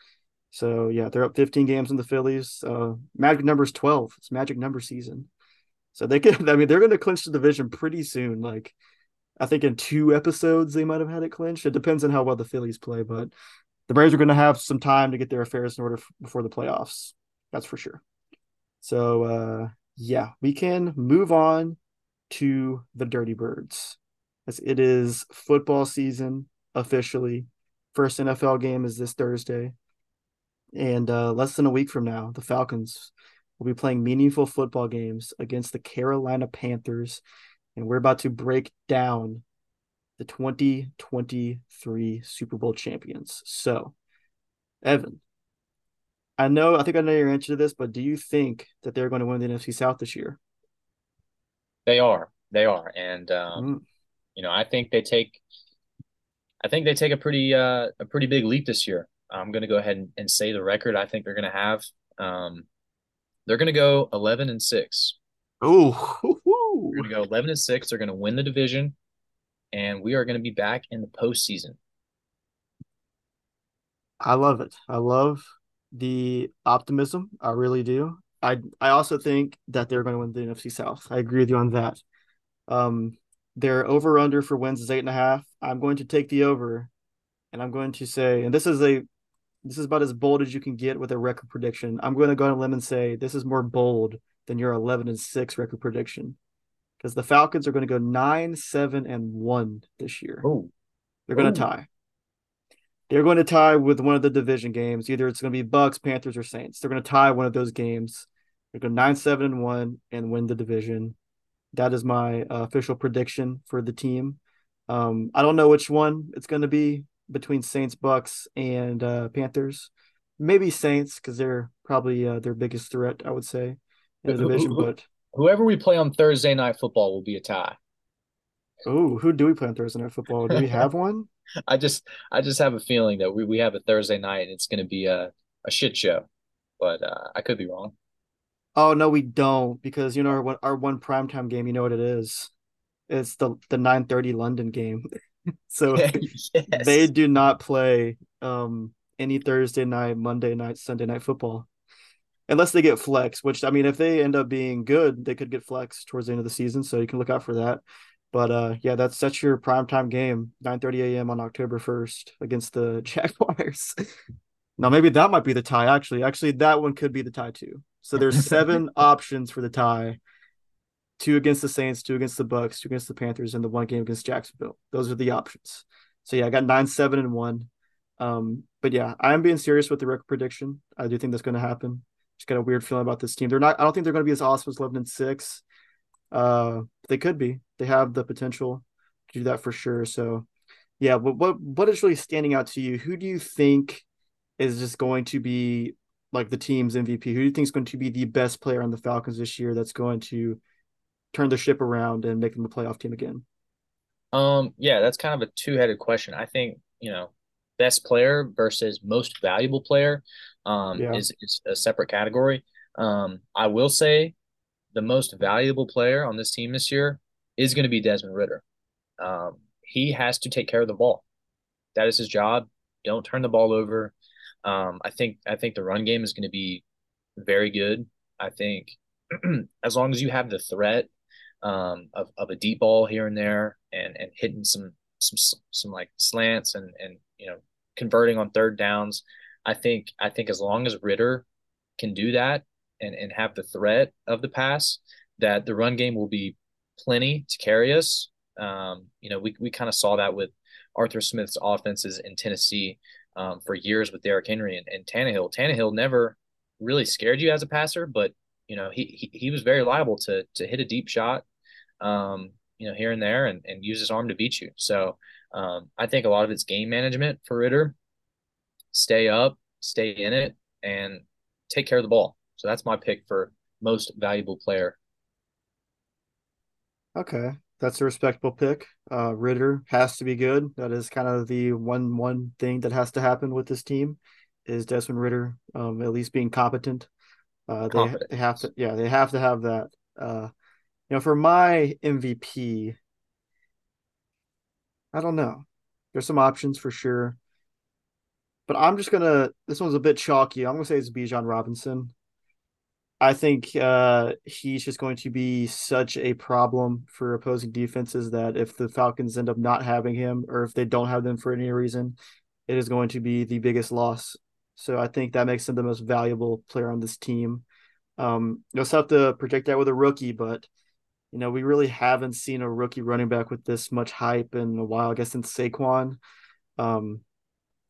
So yeah, they're up 15 games in the Phillies. Uh, magic number is 12. It's magic number season. So they could, I mean, they're going to clinch the division pretty soon. Like I think in two episodes they might have had it clinched. It depends on how well the Phillies play, but the Braves are going to have some time to get their affairs in order before the playoffs. That's for sure. So uh, yeah, we can move on to the Dirty Birds. As it is football season officially. First NFL game is this Thursday. And uh, less than a week from now, the Falcons will be playing meaningful football games against the Carolina Panthers and we're about to break down the 2023 Super Bowl champions. So, Evan, I know, I think I know your answer to this, but do you think that they're going to win the NFC South this year? They are. They are. And, um, mm. you know, I think they take, I think they take a pretty, uh, a pretty big leap this year. I'm going to go ahead and, and say the record I think they're going to have. Um, they're going to go 11 and 6. Oh, we're going to go 11 and 6. They're going to win the division, and we are going to be back in the postseason. I love it. I love the optimism. I really do. I I also think that they're going to win the NFC South. I agree with you on that. Um, their over under for wins is eight and a half. I'm going to take the over, and I'm going to say, and this is a this is about as bold as you can get with a record prediction. I'm going to go on a limb and say this is more bold than your 11 and six record prediction because the Falcons are going to go nine, seven, and one this year. Oh, they're going to tie. They're going to tie with one of the division games. Either it's going to be Bucks, Panthers, or Saints. They're going to tie one of those games. They're going nine, seven, and one, and win the division. That is my uh, official prediction for the team. Um, I don't know which one it's going to be between Saints, Bucks, and uh, Panthers. Maybe Saints because they're probably uh, their biggest threat, I would say, in the division. But whoever we play on Thursday night football will be a tie. Oh, who do we play on Thursday night football? Do we have one? I just I just have a feeling that we, we have a Thursday night and it's going to be a, a shit show, but uh, I could be wrong. Oh no, we don't because you know our our one primetime game. You know what it is? It's the the nine thirty London game. so yes. they do not play um any Thursday night, Monday night, Sunday night football unless they get flex, which I mean, if they end up being good, they could get flex towards the end of the season. So you can look out for that. But uh, yeah, that's that's your primetime game, 9:30 a.m. on October 1st against the Jaguars. now maybe that might be the tie. Actually, actually that one could be the tie too. So there's seven options for the tie. Two against the Saints, two against the Bucks, two against the Panthers, and the one game against Jacksonville. Those are the options. So yeah, I got nine, seven, and one. Um, but yeah, I am being serious with the record prediction. I do think that's going to happen. Just got a weird feeling about this team. They're not. I don't think they're going to be as awesome as eleven and six. Uh, they could be. They have the potential to do that for sure. So, yeah. But what what is really standing out to you? Who do you think is just going to be like the team's MVP? Who do you think is going to be the best player on the Falcons this year? That's going to turn the ship around and make them a playoff team again? Um, yeah, that's kind of a two-headed question. I think you know, best player versus most valuable player um, yeah. is is a separate category. Um, I will say the most valuable player on this team this year is going to be Desmond Ridder. Um, he has to take care of the ball. That is his job. Don't turn the ball over. Um, I think I think the run game is going to be very good. I think as long as you have the threat um, of, of a deep ball here and there and and hitting some some some like slants and and you know converting on third downs, I think I think as long as Ridder can do that and, and have the threat of the pass, that the run game will be plenty to carry us. Um, you know, we, we kind of saw that with Arthur Smith's offenses in Tennessee um, for years with Derrick Henry and, and Tannehill. Tannehill never really scared you as a passer, but you know he he, he was very liable to to hit a deep shot, um, you know here and there, and, and use his arm to beat you. So um, I think a lot of it's game management for Ridder. Stay up, stay in it, and take care of the ball. So that's my pick for most valuable player. Okay, that's a respectable pick. Uh, Ridder has to be good. That is kind of the one one thing that has to happen with this team is Desmond Ridder um, at least being competent. Uh, they, they have to, yeah, they have to have that. Uh, you know, for my MVP, I don't know. There's some options for sure, but I'm just gonna. This one's a bit chalky. I'm gonna say it's Bijan Robinson. I think uh, he's just going to be such a problem for opposing defenses that if the Falcons end up not having him, or if they don't have them for any reason, it is going to be the biggest loss. So I think that makes him the most valuable player on this team. Um, you'll have to project that with a rookie, but you know we really haven't seen a rookie running back with this much hype in a while. I guess since Saquon, um,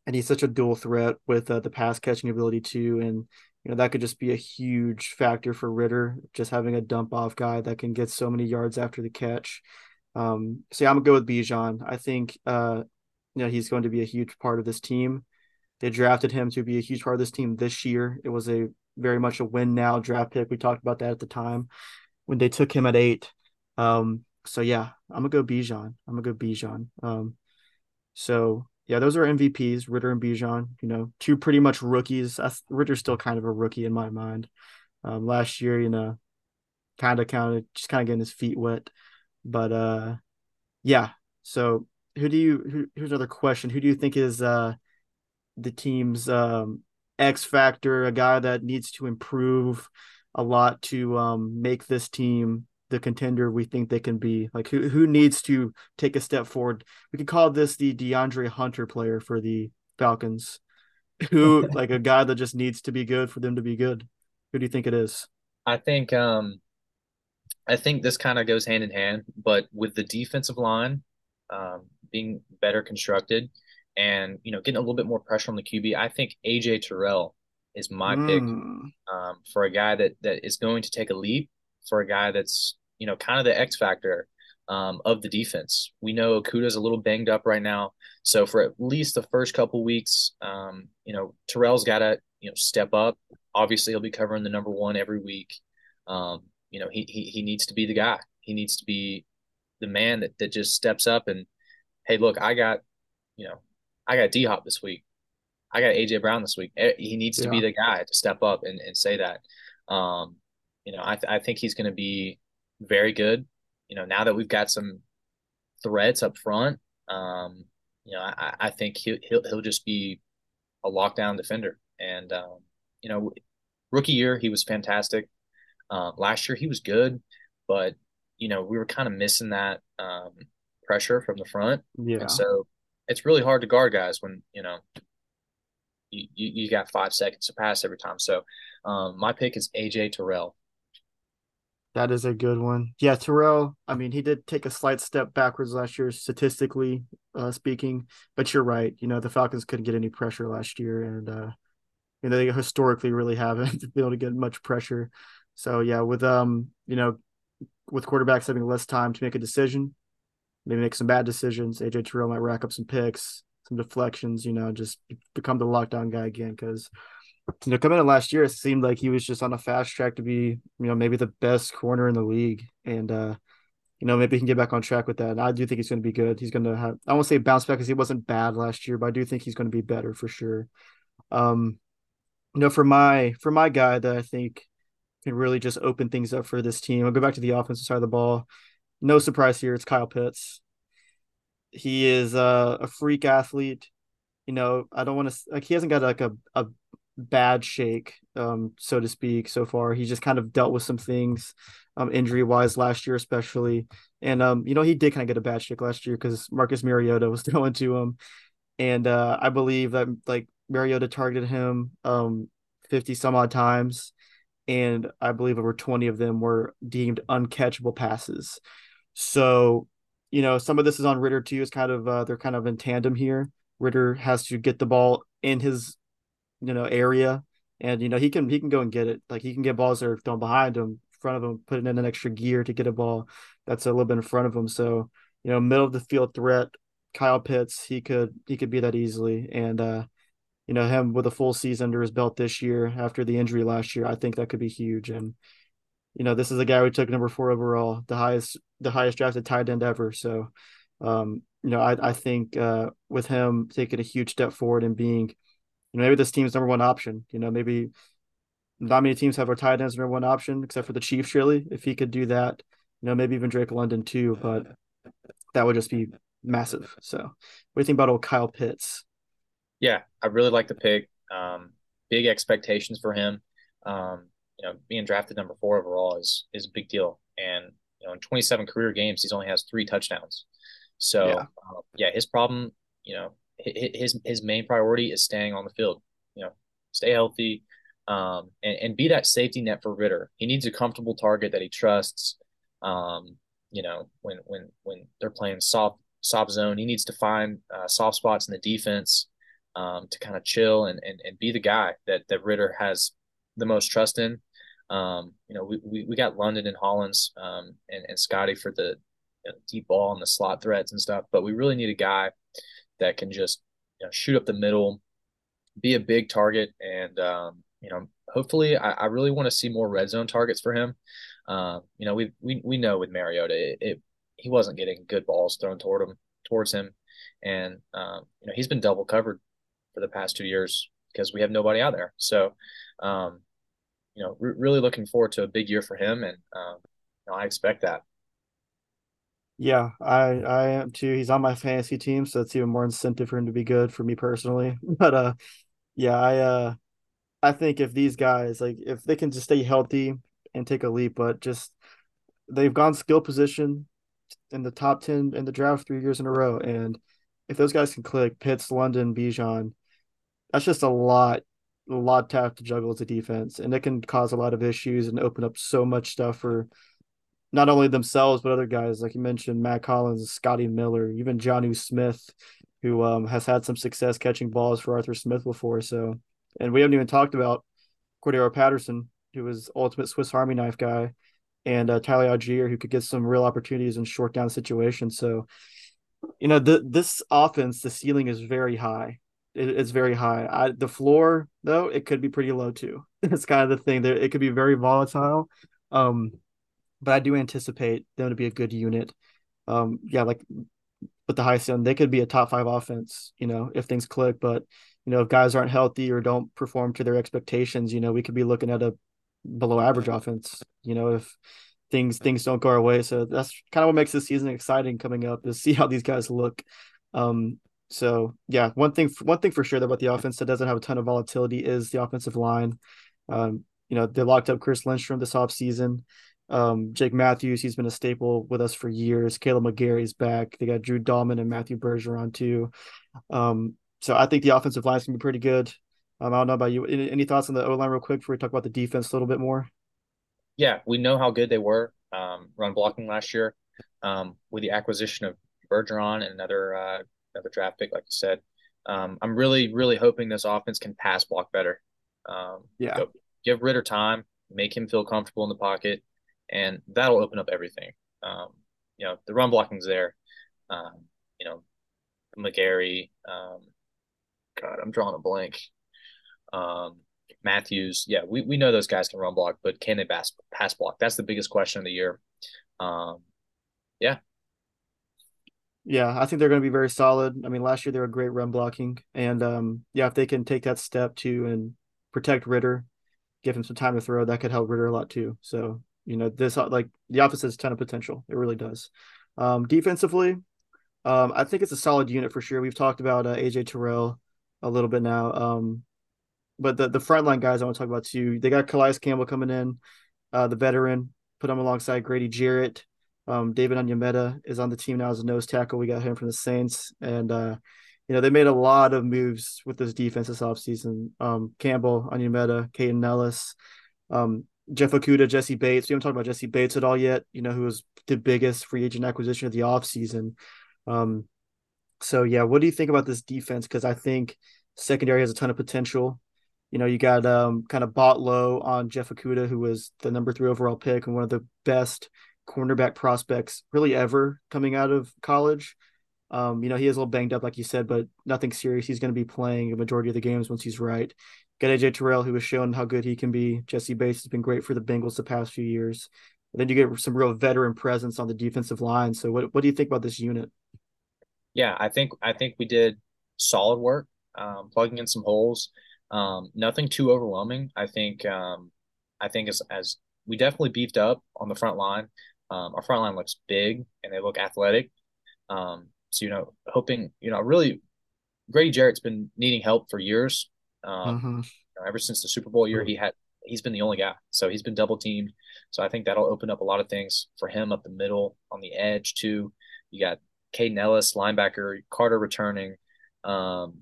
and he's such a dual threat with uh, the pass catching ability too, and you know that could just be a huge factor for Ridder, just having a dump off guy that can get so many yards after the catch. Um, so yeah, I'm gonna go with Bijan. I think uh, you know he's going to be a huge part of this team. They drafted him to be a huge part of this team this year. It was a very much a win now draft pick. We talked about that at the time when they took him at eight. Um, so yeah, I'm gonna go Bijan. I'm gonna go Bijan. Um, so yeah, those are MVPs, Ridder and Bijan. You know, two pretty much rookies. Ridder's still kind of a rookie in my mind. Um, last year, you know, kind of, kind of, just kind of getting his feet wet. But uh, yeah. So who do you? Who, here's another question. Who do you think is uh the team's um X factor? A guy that needs to improve a lot to um make this team the contender we think they can be. Like who who needs to take a step forward? We could call this the DeAndre Hunter player for the Falcons. Who like a guy that just needs to be good for them to be good. Who do you think it is? I think um I think this kind of goes hand in hand, but with the defensive line um, being better constructed and you know getting a little bit more pressure on the QB, I think AJ Terrell is my mm. pick um, for a guy that that is going to take a leap for a guy that's you know kind of the X factor um, of the defense. We know Okudah's a little banged up right now, so for at least the first couple weeks, um, you know Terrell's got to you know step up. Obviously, he'll be covering the number one every week. Um, you know he, he he needs to be the guy. He needs to be the man that that just steps up and hey, look, I got you know I got D Hop this week. I got AJ Brown this week. Eh, he needs to be the guy to step up and, and say that. Um, you know, I, th- I think he's going to be very good. You know, now that we've got some threats up front, um, you know, I, I think he'll, he'll, he'll just be a lockdown defender. And, um, you know, rookie year, he was fantastic. Um, last year, he was good, but you know, we were kind of missing that um, pressure from the front, and Yeah, so it's really hard to guard guys when you know you, you, you got five seconds to pass every time. So um, my pick is AJ Terrell. that is a good one. Yeah, Terrell, I mean, he did take a slight step backwards last year, statistically uh, speaking, but you're right. You know, the Falcons couldn't get any pressure last year, and uh, you know, they historically really haven't been able to get much pressure. So yeah, with um, you know, with quarterbacks having less time to make a decision, maybe make some bad decisions. AJ Terrell might rack up some picks, some deflections, you know, just become the lockdown guy again. Because you know, coming in last year, it seemed like he was just on a fast track to be, you know, maybe the best corner in the league, and uh, you know, maybe he can get back on track with that. And I do think he's going to be good. He's going to have, I won't say bounce back because he wasn't bad last year, but I do think he's going to be better for sure. Um, you know, for my for my guy that I think can really just open things up for this team. I'll go back to the offensive side of the ball. No surprise here, it's Kyle Pitts. He is a, a freak athlete. You know, I don't want to like he hasn't got like a, a bad shake, um, so to speak, so far. He's just kind of dealt with some things, um, injury wise last year, especially. And um, you know, he did kind of get a bad shake last year because Marcus Mariota was throwing to him. And uh I believe that like Mariota targeted him um 50 some odd times and I believe over 20 of them were deemed uncatchable passes. So, you know, some of this is on Ridder too. Is kind of uh, they're kind of in tandem here. Ridder has to get the ball in his you know area, and you know he can he can go and get it. Like he can get balls that are thrown behind him, front of him, putting in an extra gear to get a ball that's a little bit in front of him. So, you know, middle of the field threat. Kyle Pitts, he could he could be that easily, and uh, you know, him with a full season under his belt this year after the injury last year, I think that could be huge. And you know, this is a guy we took number four overall, the highest the highest drafted tight end ever. So, um, you know, I I think uh, with him taking a huge step forward and being, you know, maybe this team's number one option. You know, maybe not many teams have our tight ends number one option except for the Chiefs. Really, if he could do that, you know, maybe even Drake London too. But that would just be massive. So, what do you think about old Kyle Pitts? Yeah, I really like the pick. Um, big expectations for him. Um, you know, being drafted number four overall is is a big deal. And you know, in 27 career games, he's only has three touchdowns. So Yeah, uh, yeah, his problem, you know, his his main priority is staying on the field. You know, stay healthy, um, and, and be that safety net for Ridder. He needs a comfortable target that he trusts. Um, you know, when when when they're playing soft soft zone, he needs to find uh, soft spots in the defense um, to kind of chill and, and and be the guy that that Ridder has the most trust in. Um, you know, we, we, we got London and Hollins um, and, and Scotty for the you know, deep ball and the slot threats and stuff, but we really need a guy that can just you know, shoot up the middle, be a big target, and um, you know, hopefully, I, I really want to see more red zone targets for him. Um, you know, we we we know with Mariota, it, it, he wasn't getting good balls thrown toward him towards him, and um, you know, he's been double covered for the past two years because we have nobody out there. So, um, you know, re- really looking forward to a big year for him, and um, you know, I expect that. yeah, I I am too. He's on my fantasy team, so it's even more incentive for him to be good for me personally. But uh, yeah, I uh I think if these guys like if they can just stay healthy and take a leap, but just they've gone skill position in the top ten in the draft three years in a row, and if those guys can click, Pitts, London, Bijan, that's just a lot, a lot to have to juggle as a defense, and it can cause a lot of issues and open up so much stuff for not only themselves but other guys like you mentioned, Mack Hollins, Scotty Miller, even Jonnu Smith, who um, has had some success catching balls for Arthur Smith before. So, and we haven't even talked about Cordarrelle Patterson, who was ultimate Swiss Army knife guy, and uh, Tyler Allgeier, who could get some real opportunities in short down situations. So, you know, the, this offense, the ceiling is very high. It, it's very high. I, the floor, though, it could be pretty low too. it's kind of the thing that it could be very volatile. Um, but I do anticipate them to be a good unit. Um, yeah, like with the high ceiling, they could be a top five offense, you know, if things click. But you know, if guys aren't healthy or don't perform to their expectations, you know, we could be looking at a below average offense. You know, if things things don't go our way. So that's kind of what makes this season exciting coming up is see how these guys look. Um, so yeah, one thing one thing for sure about the offense that doesn't have a ton of volatility is the offensive line. Um, you know, they locked up Chris Lindstrom this offseason Um, Jake Matthews, he's been a staple with us for years. Kaleb McGary's back. They got Drew Dalman and Matthew Bergeron too. Um, so I think the offensive line is gonna be pretty good. Um, I don't know about you. Any, any thoughts on the O line real quick before we talk about the defense a little bit more? Yeah, we know how good they were um, run blocking last year um, with the acquisition of Bergeron and another uh, another draft pick, like you said. Um, I'm really, really hoping this offense can pass block better. Um, yeah. give Ridder time, make him feel comfortable in the pocket, and that'll open up everything. Um, you know, the run blocking's there. Um, you know, McGary. Um, God, I'm drawing a blank. Um, Matthews. Yeah, we, we know those guys can run block, but can they pass pass block? That's the biggest question of the year. Um, yeah. Yeah, I think they're going to be very solid. I mean, last year they were great run blocking, and um, yeah, if they can take that step too and protect Ridder, give him some time to throw, that could help Ridder a lot too. So you know, this like the office has a ton of potential. It really does. Um, defensively, um, I think it's a solid unit for sure. We've talked about uh, AJ Terrell a little bit now. Um, but the the frontline guys I want to talk about too. They got Calais Campbell coming in, uh, the veteran. Put him alongside Grady Jarrett. Um, David Onyemata is on the team now as a nose tackle. We got him from the Saints, and uh, you know they made a lot of moves with this defense this offseason. Um, Campbell, Onyemata, Kaden Elliss, um, Jeff Okudah, Jessie Bates. We haven't talked about Jessie Bates at all yet. You know who was the biggest free agent acquisition of the offseason. Um, so yeah, what do you think about this defense? Because I think secondary has a ton of potential. You know, you got um, kind of bought low on Jeff Okudah, who was the number three overall pick and one of the best cornerback prospects really ever coming out of college. Um, you know, he is a little banged up, like you said, but nothing serious. He's going to be playing a majority of the games once he's right. Got AJ Terrell, who has shown how good he can be. Jessie Bates has been great for the Bengals the past few years. And then you get some real veteran presence on the defensive line. So, what what do you think about this unit? Yeah, I think I think we did solid work, um, plugging in some holes. Um, nothing too overwhelming. I think um, I think as as we definitely beefed up on the front line. Um, our front line looks big and they look athletic. Um, so you know, hoping you know, really, Grady Jarrett's been needing help for years. Um, mm-hmm. you know, ever since the Super Bowl year, he had he's been the only guy, so he's been double teamed. So I think that'll open up a lot of things for him up the middle on the edge too. You got Kaden Elliss, linebacker, Carter returning. Um,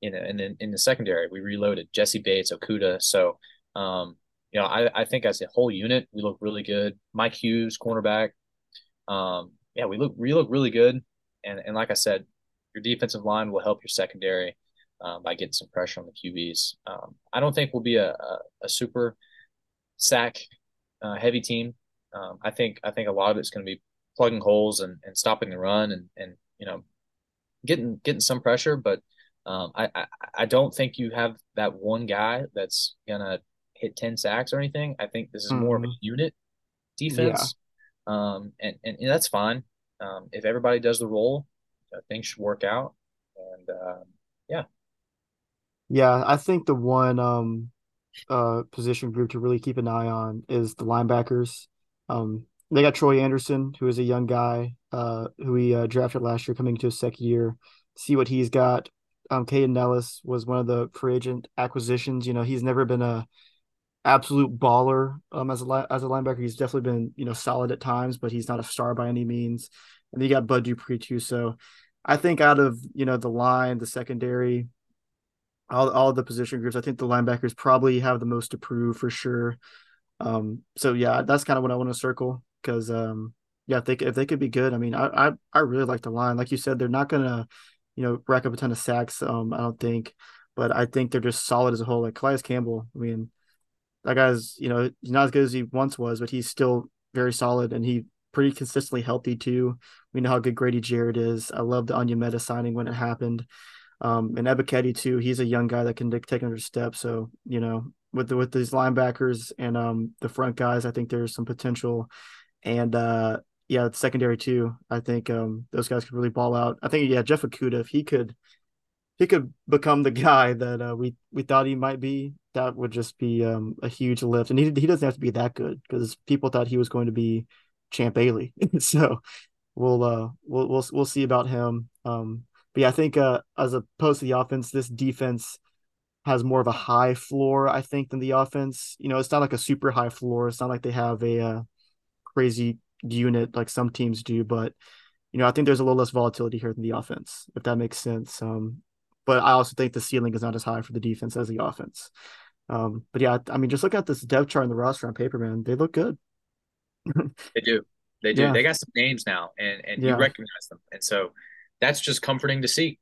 you know, and then in the secondary, we reloaded Jessie Bates, Okudah. So, um, you know, I, I think as a whole unit, we look really good. Mike Hughes, cornerback. Um, yeah, we look we look really good. And and like I said, your defensive line will help your secondary um, by getting some pressure on the QBs. Um, I don't think we'll be a, a, a super sack uh, heavy team. Um, I think I think a lot of it's going to be plugging holes and, and stopping the run and and you know getting getting some pressure, but um, I, I, I don't think you have that one guy that's gonna hit ten sacks or anything. I think this is mm-hmm. more of a mm-hmm. unit defense, yeah. um, and, and, and that's fine. Um, if everybody does the role, uh, things should work out. And uh, yeah, yeah, I think the one um, uh, position group to really keep an eye on is the linebackers. Um, they got Troy Anderson, who is a young guy uh, who we uh, drafted last year, coming into his second year. See what he's got um, Kaden Elliss was one of the free agent acquisitions. You know, he's never been a absolute baller um, as a as a linebacker. He's definitely been you know solid at times, but he's not a star by any means. And you got Bud Dupree too. So I think out of you know the line, the secondary, all all the position groups, I think the linebackers probably have the most to prove for sure. Um, so yeah, that's kind of what I want to circle because um, yeah, if they if they could be good, I mean, I I, I really like the line. Like you said, they're not gonna you know, rack up a ton of sacks. Um, I don't think, but I think they're just solid as a whole. Like Calais Campbell, I mean, that guy's you know he's not as good as he once was, but he's still very solid and he pretty consistently healthy too. We know how good Grady Jarrett is. I love the Onyemata signing when it happened. Um, and Ebiketie too. He's a young guy that can take another step. So you know, with the, with these linebackers and um, the front guys, I think there's some potential. And uh, yeah, secondary too. I think um, those guys could really ball out. I think yeah, Jeff Okudah, if he could, he could become the guy that uh, we we thought he might be. That would just be um, a huge lift, and he he doesn't have to be that good because people thought he was going to be Champ Bailey. so we'll uh we'll we'll we'll see about him. Um, but yeah, I think uh, as opposed to the offense, this defense has more of a high floor, I think, than the offense. You know, it's not like a super high floor. It's not like they have a uh, crazy unit like some teams do, but you know, I think there's a little less volatility here than the offense, if that makes sense. Um, but I also think the ceiling is not as high for the defense as the offense. Um, but yeah, I mean, just look at this depth chart in the roster on paper, man. They look good. they do. They do. Yeah. They got some names now, and and yeah. you recognize them, and so that's just comforting to see.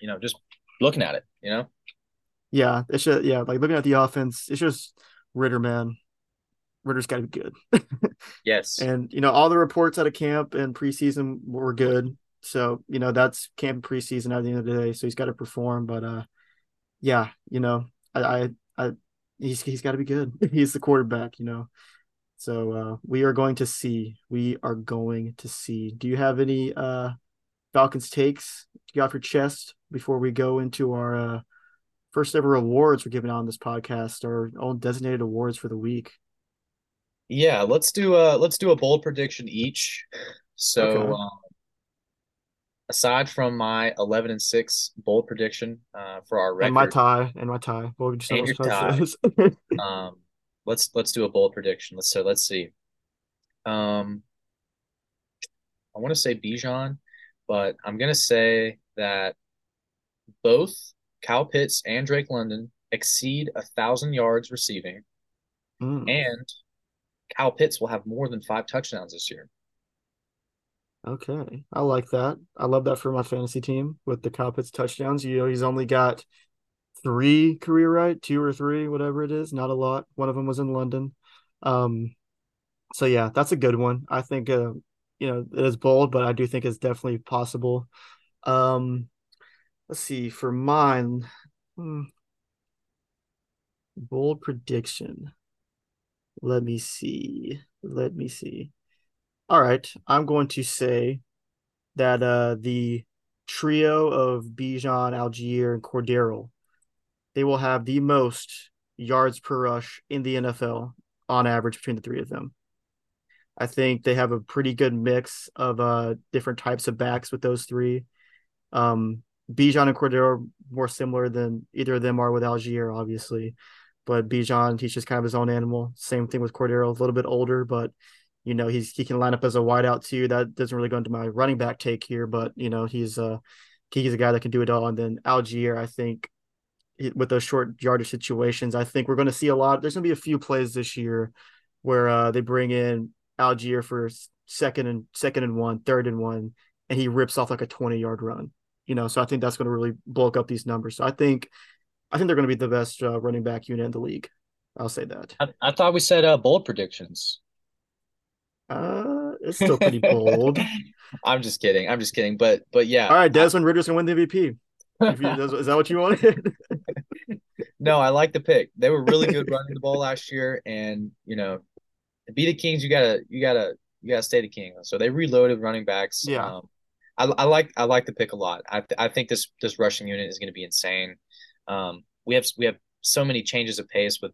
You know, just looking at it. You know. Yeah, it's just yeah, like looking at the offense, it's just Ridder, man. Ridder's got to be good. yes. And you know, all the reports out of camp and preseason were good. So you know, that's camp preseason at the end of the day. So he's got to perform. But uh, yeah, you know, I, I, I he's he's got to be good. he's the quarterback. You know. So uh, we are going to see. We are going to see. Do you have any uh, Falcons takes to get off your chest before we go into our uh, first ever awards we're giving out on this podcast, our own designated awards for the week? Yeah, let's do a let's do a bold prediction each. So, okay. um, aside from my eleven and six bold prediction uh, for our record, and my tie, and my tie, what would you say? And your tie. um, let's let's do a bold prediction. Let's so let's see. Um, I want to say Bijan, but I'm gonna say that both Kyle Pitts and Drake London exceed a thousand yards receiving, mm. and Kyle Pitts will have more than five touchdowns this year. Okay, I like that. I love that for my fantasy team with the Pitts touchdowns. You know, he's only got three career right, two or three, whatever it is, not a lot. One of them was in London. Um, so yeah, that's a good one. I think uh, you know it is bold, but I do think it's definitely possible. Um, let's see for mine. Hmm, bold prediction. Let me see. Let me see. All right, I'm going to say that uh the trio of Bijan, Allgeier, and Cordarrelle they will have the most yards per rush in the NFL on average between the three of them. I think they have a pretty good mix of uh, different types of backs with those three. Um, Bijan and Cordarrelle are more similar than either of them are with Allgeier, obviously. But Bijan, he's just kind of his own animal. Same thing with Cordarrelle, a little bit older, but you know he's he can line up as a wideout too. That doesn't really go into my running back take here, but you know he's uh he's a guy that can do it all. And then Allgeier, I think with those short yardage situations. I think we're going to see a lot. There's going to be a few plays this year where uh, they bring in Allgeier for second and second and one, third and one, and he rips off like a 20 yard run. You know, so I think that's going to really bulk up these numbers. So I think, I think they're going to be the best uh, running back unit in the league. I'll say that. I, I thought we said uh, bold predictions. Uh, it's still pretty bold. I'm just kidding. I'm just kidding. But but yeah. All right, Desmond Ridder's gonna win the MVP. You, is that what you wanted? no, I like the pick. They were really good running the ball last year, and you know, to be the Kings, you gotta you gotta you gotta stay the King. So they reloaded running backs. Yeah. Um, I, I like I like the pick a lot. I th- I think this this rushing unit is going to be insane. Um, we have we have so many changes of pace with,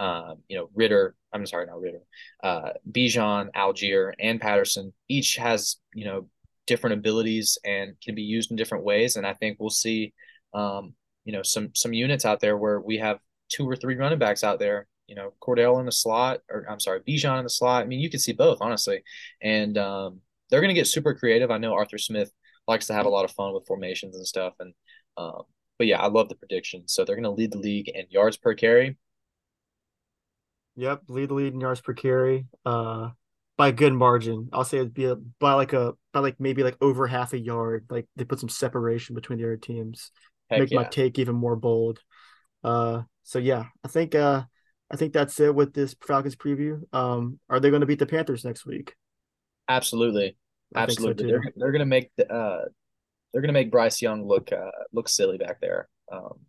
uh, you know, Ridder, I'm sorry, not Ridder, Uh, Bijan, Allgeier, and Patterson each has you know different abilities and can be used in different ways. And I think we'll see, um, you know, some some units out there where we have two or three running backs out there. You know, Cordell in the slot, or I'm sorry, Bijan in the slot. I mean, you can see both, honestly. And um, they're going to get super creative. I know Arthur Smith likes to have a lot of fun with formations and stuff. And um, but yeah, I love the prediction. So they're going to lead the league in yards per carry. Yep, lead the lead in yards per carry. Uh, by a good margin. I'll say it'd be a, by like a by like maybe like over half a yard. Like they put some separation between the other teams. Heck make yeah. my take even more bold. Uh, so yeah, I think uh, I think that's it with this Falcons preview. Um, are they going to beat the Panthers next week? Absolutely, absolutely. So they're they're going to make the uh, they're going to make Bryce Young look uh, look silly back there. Um,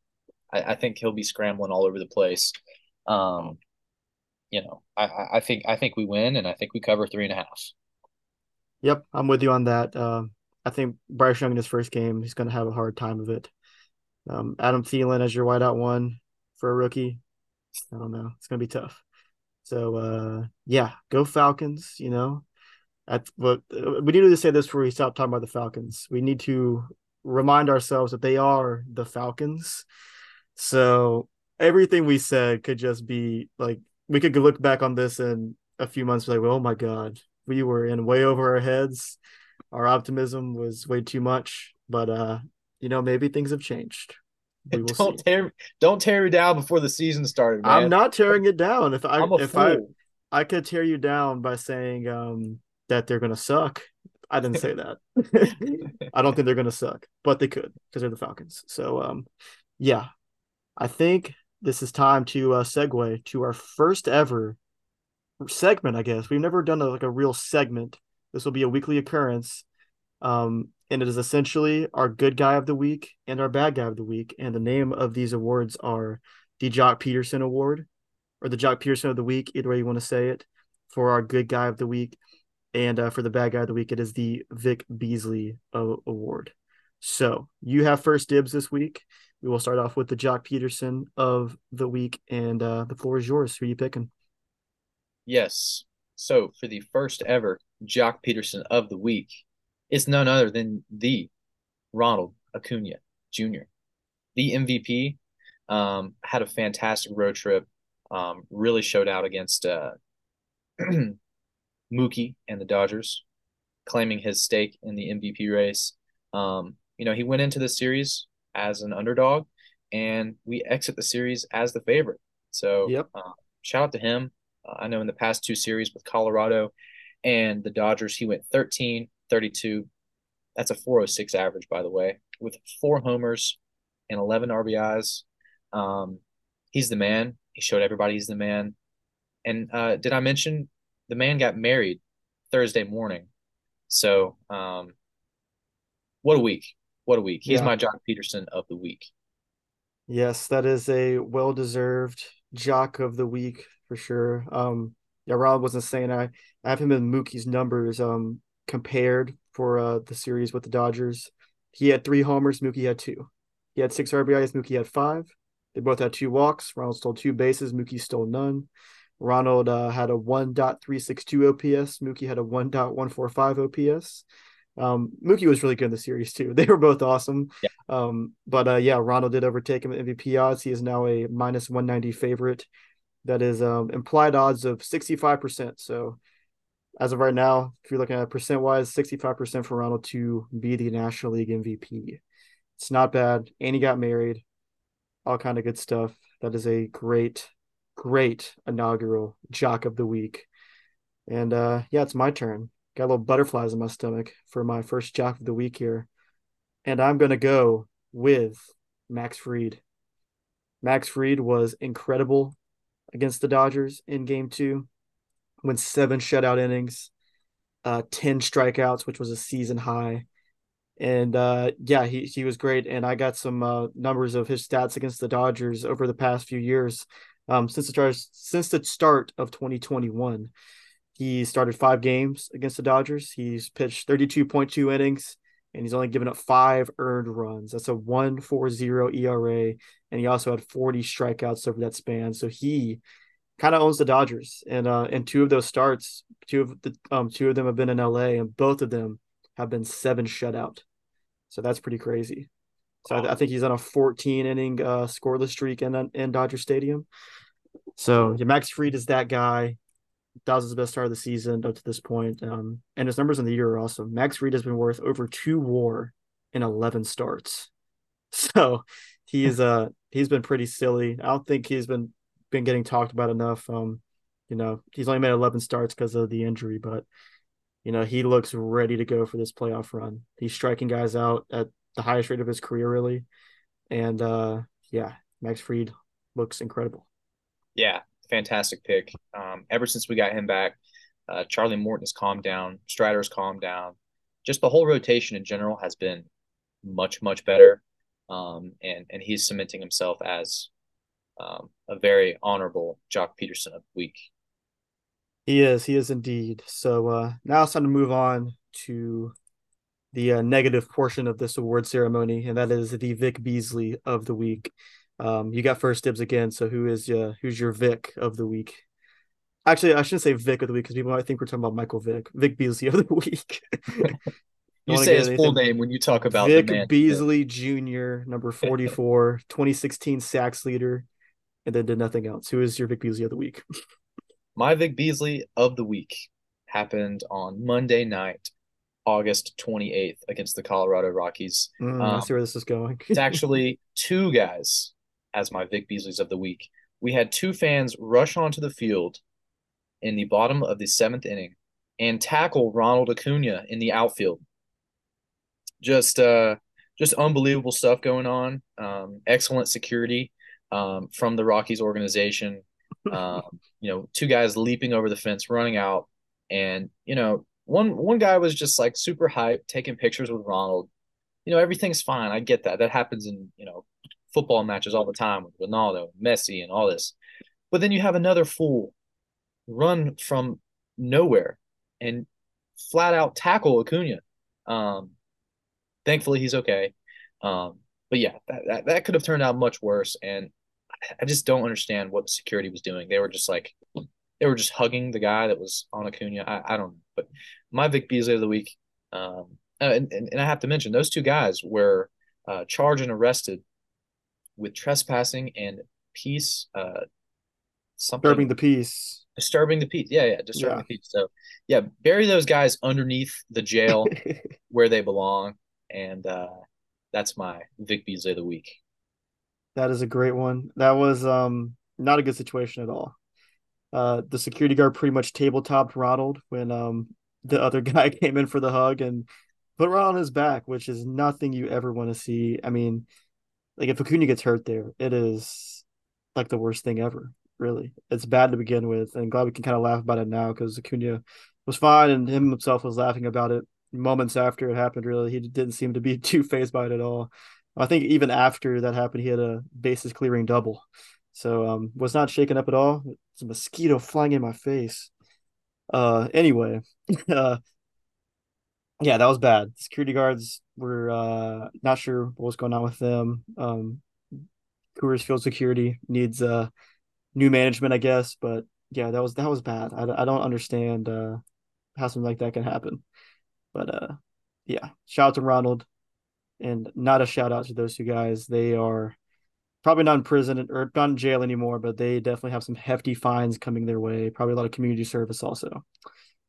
I, I think he'll be scrambling all over the place. Um, you know, I, I think I think we win, and I think we cover three and a half. Yep, I'm with you on that. Uh, I think Bryce Young in his first game, he's going to have a hard time of it. Um, Adam Thielen as your wideout one for a rookie, I don't know. It's going to be tough. So uh, yeah, go Falcons. You know, at but we need to say this before we stop talking about the Falcons. We need to remind ourselves that they are the Falcons. So everything we said could just be like we could look back on this in a few months like, oh my god, we were in way over our heads. Our optimism was way too much, but uh, you know, maybe things have changed. We will don't see. tear don't tear me down before the season started. Man. I'm not tearing it down. If I if fool. I I could tear you down by saying um that they're gonna suck. I didn't say that. I don't think they're gonna suck, but they could because they're the Falcons. So um yeah. I think this is time to uh, segue to our first ever segment. I guess we've never done a, like a real segment. This will be a weekly occurrence, um, and it is essentially our good guy of the week and our bad guy of the week. And the name of these awards are the Joc Peterson Award or the Joc Pederson of the week, either way you want to say it, for our good guy of the week. And uh, for the bad guy of the week, it is the Vic Beasley uh, Award. So you have first dibs this week. We will start off with the Joc Peterson of the week, and uh, the floor is yours. Who are you picking? Yes. So for the first ever Joc Peterson of the week, it's none other than the Ronald Acuna Jr., the MVP. Um, had a fantastic road trip. Um, really showed out against uh, Mookie and the Dodgers, claiming his stake in the MVP race. Um, you know, he went into the series as an underdog, and we exit the series as the favorite. So, yep. Uh, shout out to him. Uh, I know in the past two series with Colorado and the Dodgers, he went 13, 32. That's a 406 average, by the way, with four homers and 11 RBIs. Um, he's the man. He showed everybody he's the man. And uh, did I mention the man got married Thursday morning? So, um, what a week! What a week. He's yeah. my Joc Peterson of the week. Yes, that is a well deserved Jock of the week for sure. Um yeah, Rob wasn't saying I, I have him in Mookie's numbers um compared for uh the series with the Dodgers. He had three homers, Mookie had two. He had six RBIs, Mookie had five. They both had two walks. Ronald stole two bases, Mookie stole none. Ronald uh, had a 1.362 OPS. Mookie had a 1.145 OPS. Um, Mookie was really good in the series too. They were both awesome. Yeah. Um, but uh, yeah, Ronald did overtake him at MVP odds. He is now a minus 190 favorite. That is um, implied odds of 65%. So as of right now, if you're looking at percent wise, 65% for Ronald to be the National League MVP. It's not bad. And he got married. All kind of good stuff. That is a great, great inaugural Jock of the week. And uh, yeah, it's my turn. Got a little butterflies in my stomach for my first jock of the week here. And I'm going to go with Max Fried. Max Fried was incredible against the Dodgers in game two, went seven shutout innings, uh, 10 strikeouts, which was a season high. And uh, yeah, he, he was great. And I got some uh, numbers of his stats against the Dodgers over the past few years. Um, since the since the start of 2021, he started five games against the Dodgers. He's pitched 32.2 innings and he's only given up five earned runs. That's a 1.40 ERA. And he also had 40 strikeouts over that span. So he kind of owns the Dodgers. And uh and two of those starts, two of the um two of them have been in LA and both of them have been seven shutout. So that's pretty crazy. So I, I, think he's on a 14 inning uh scoreless streak in in Dodger Stadium. So yeah, Max Fried is that guy. His best start of the season up to this point. Um, and his numbers in the year are awesome. Max Fried has been worth over two WAR in 11 starts. So he's uh he's been pretty silly. I don't think he's been been getting talked about enough. Um, you know, he's only made 11 starts because of the injury, but you know he looks ready to go for this playoff run. He's striking guys out at the highest rate of his career, really. And uh, yeah, Max Fried looks incredible. Yeah, fantastic pick. Um, ever since we got him back, uh, Charlie Morton has calmed down. Strider's calmed down. Just the whole rotation in general has been much much better, um, and and he's cementing himself as um, a very honorable Joc Peterson of the week. He is. He is indeed. So uh, now it's time to move on to the uh, negative portion of this award ceremony, and that is the Vic Beasley of the week. Um, you got first dibs again. So who is uh, who's your Vic of the week? Actually, I shouldn't say Vic of the week because people might think we're talking about Michael Vick. Vic Beasley of the week. you say his full name when you talk about Vic Beasley Jr., number 44, 2016 sacks leader, and then did nothing else. Who is your Vic Beasley of the week? my Vic Beasley of the week happened on Monday night, August 28th against the Colorado Rockies. Mm, I Um, see where this is going. it's actually two guys as my Vic Beasleys of the week. We had two fans rush onto the field in the bottom of the seventh inning and tackle Ronald Acuna in the outfield. Just uh just unbelievable stuff going on. Um, excellent security um, from the Rockies organization. Um, you know, two guys leaping over the fence, running out, and you know, one one guy was just like super hyped, taking pictures with Ronald. You know, everything's fine. I get that. That happens in you know football matches all the time with Ronaldo, Messi, and all this. But then you have another fool run from nowhere and flat out tackle Acuna. Um, thankfully, he's okay. Um, but yeah, that, that, that could have turned out much worse. And I just don't understand what the security was doing. They were just like, they were just hugging the guy that was on Acuna. I, I don't know. But my Vic Beasley of the week, um, uh, and, and, and I have to mention those two guys were uh, charged and arrested with trespassing and peace, uh, something Disturbing the peace. disturbing the peace. Yeah, yeah, disturbing Yeah. the peace. So yeah, bury those guys underneath the jail where they belong, and uh, that's my Vic Beasley of the week. That is a great one. That was um not a good situation at all. Uh, the security guard pretty much tabletopped Ronald when um the other guy came in for the hug and put Ronald on his back, which is nothing you ever want to see. I mean, like if Acuna gets hurt there, it is like the worst thing ever. Really, it's bad to begin with, and glad we can kind of laugh about it now because Acuna was fine and him himself was laughing about it moments after it happened. Really, he didn't seem to be too phased by it at all. I think even after that happened, he had a bases clearing double, so um, was not shaken up at all. It's a mosquito flying in my face. Uh, anyway, uh, yeah, that was bad. Security guards were uh not sure what was going on with them. Um, Coors Field security needs uh new management, I guess, but yeah, that was that was bad. I, I don't understand uh how something like that can happen. But uh yeah, shout out to Ronald and not a shout out to those two guys. They are probably not in prison or not in jail anymore, but they definitely have some hefty fines coming their way. Probably a lot of community service also.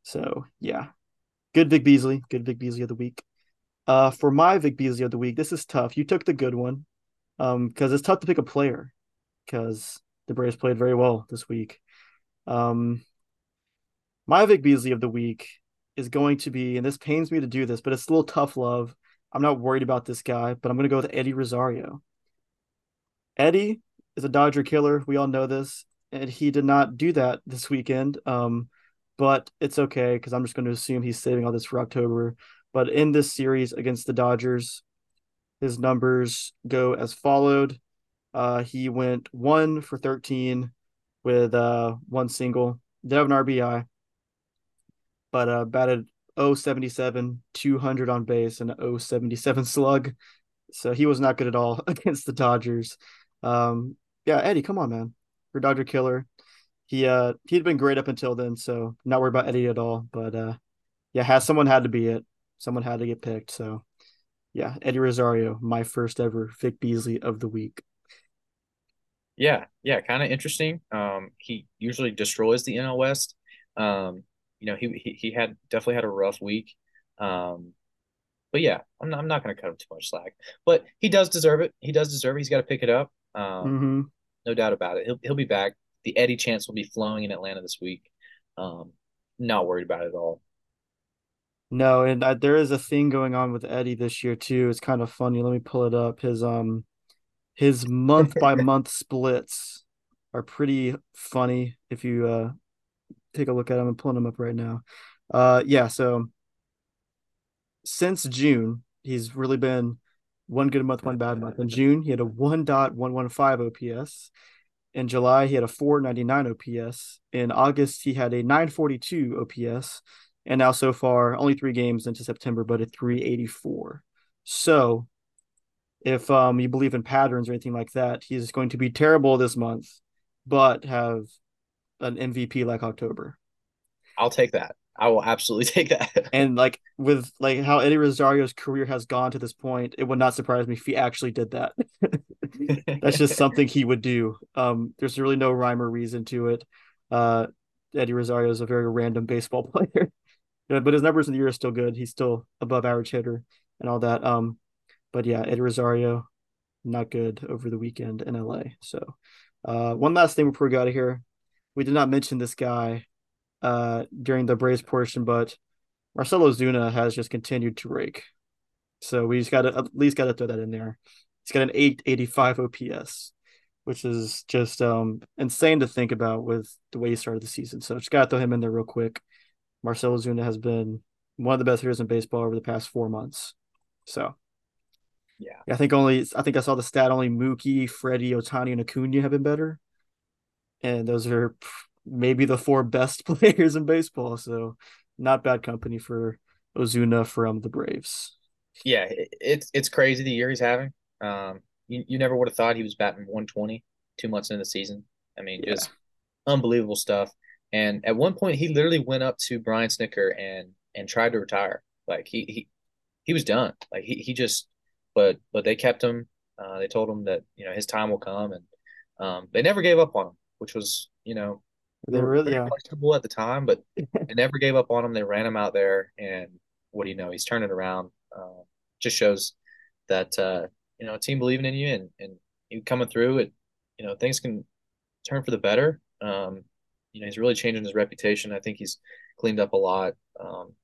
So yeah, good Vic Beasley, good Vic Beasley of the week. Uh, for my Vic Beasley of the week, this is tough. You took the good one, um, because it's tough to pick a player, because the Braves played very well this week. Um, my Vic Beasley of the week is going to be, and this pains me to do this, but it's a little tough love. I'm not worried about this guy, but I'm going to go with Eddie Rosario. Eddie is a Dodger killer. We all know this, and he did not do that this weekend. Um, but it's okay because I'm just going to assume he's saving all this for October. But in this series against the Dodgers, his numbers go as followed. Uh, he went one for 13 with uh, one single. Did have an RBI, but uh, batted 077, 200 on base, and a 077 slug. So he was not good at all against the Dodgers. Um, yeah, Eddie, come on, man. You're Dodger killer. He uh he'd been great up until then, so not worried about Eddie at all. But uh yeah, has someone had to be it. Someone had to get picked. So yeah, Eddie Rosario, my first ever Vic Beasley of the week. Yeah, yeah, kind of interesting. Um, he usually destroys the NL West. Um, you know, he, he he had definitely had a rough week. Um, but yeah, I'm not, I'm not going to cut him too much slack. But he does deserve it. He does deserve it. He's got to pick it up. Um, Mm-hmm. no doubt about it. He'll he'll be back. The Eddie chance will be flowing in Atlanta this week. Um, not worried about it at all. No, and uh, there is a thing going on with Eddie this year too. It's kind of funny. Let me pull it up. His um his month by month splits are pretty funny if you uh take a look at them. I'm pulling them up right now. Uh yeah, so since June, he's really been one good month, one bad month. In June, he had a 1.115 OPS. In July, he had a 499 OPS. In August, he had a 942 OPS. And now, so far, only three games into September, but a 384. So, if um, you believe in patterns or anything like that, he's going to be terrible this month, but have an MVP like October. I'll take that. I will absolutely take that. And like with like how Eddie Rosario's career has gone to this point, it would not surprise me if he actually did that. That's just something he would do. Um, there's really no rhyme or reason to it. Uh, Eddie Rosario is a very random baseball player. but his numbers in the year are still good. He's still above average hitter and all that. Um, but yeah, Eddie Rosario, not good over the weekend in LA. So, uh, one last thing before we go out of here, we did not mention this guy uh during the Braves portion, but Marcell Ozuna has just continued to rake. So we just got to at least got to throw that in there. He's got an 885 OPS, which is just um insane to think about with the way he started the season. So just got to throw him in there real quick. Marcell Ozuna has been one of the best hitters in baseball over the past four months. So yeah, I think only I think I saw the stat only Mookie, Freddie, Ohtani, and Acuna have been better, and those are maybe the four best players in baseball. So not bad company for Ozuna from the Braves. Yeah, it's it's crazy the year he's having. Um, you, you never would have thought he was batting 120 two months into the season. I mean, yeah. just unbelievable stuff. And at one point, he literally went up to Brian Snitker and and tried to retire. Like he he he was done. Like he he just, but but they kept him. Uh, they told him that you know his time will come, and um, they never gave up on him, which was you know they were really yeah. questionable at the time, but they never gave up on him. They ran him out there, and what do you know? He's turning around. Uh, just shows that uh, you know a team believing in you and and you coming through it. You know things can turn for the better. Um, you know he's really changing his reputation. I think he's cleaned up a lot. Um,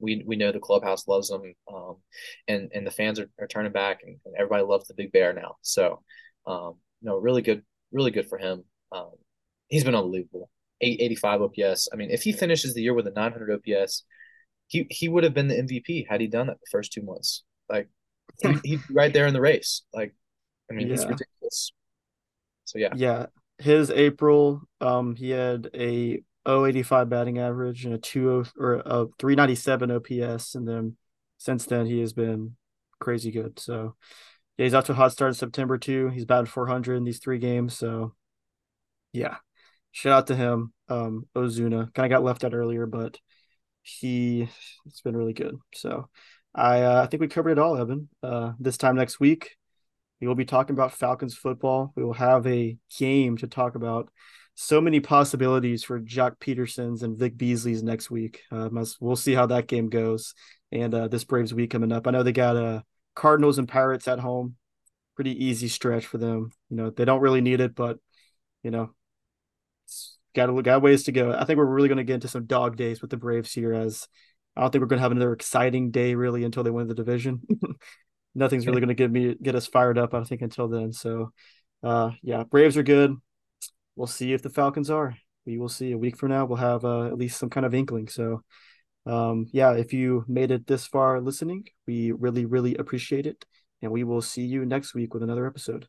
we we know the clubhouse loves him, um, and and the fans are, are turning back, and, and, everybody loves the big bear now. So, um, you know, really good, really good for him. Um, he's been unbelievable. 885 OPS. I mean, if he finishes the year with a 900 OPS, he he would have been the MVP had he done that the first two months. Like he, he's right there in the race. Like, I mean, yeah. it's ridiculous. So yeah, yeah. His April, um, he had a 085 batting average and a 20 or a 397 OPS, and then since then he has been crazy good. So yeah, he's off to a hot start in September too. He's batted 400 in these three games. So yeah, shout out to him. Um, Ozuna kind of got left out earlier, but he it's been really good. So I uh, I think we covered it all, Evan. Uh, this time next week, we will be talking about Falcons football. We will have a game to talk about. So many possibilities for Joc Peterson's and Vic Beasley's next week. Uh, we'll see how that game goes. And uh, this Braves week coming up. I know they got uh, Cardinals and Pirates at home. Pretty easy stretch for them. You know they don't really need it, but you know got a got ways to go. I think we're really going to get into some dog days with the Braves here, as I don't think we're going to have another exciting day really until they win the division. Nothing's really going to get me get us fired up. I think until then. So, uh, yeah, Braves are good. We'll see if the Falcons are. We will see. A week from now, we'll have uh, at least some kind of inkling. So, um, yeah, if you made it this far listening, we really, really appreciate it. And we will see you next week with another episode.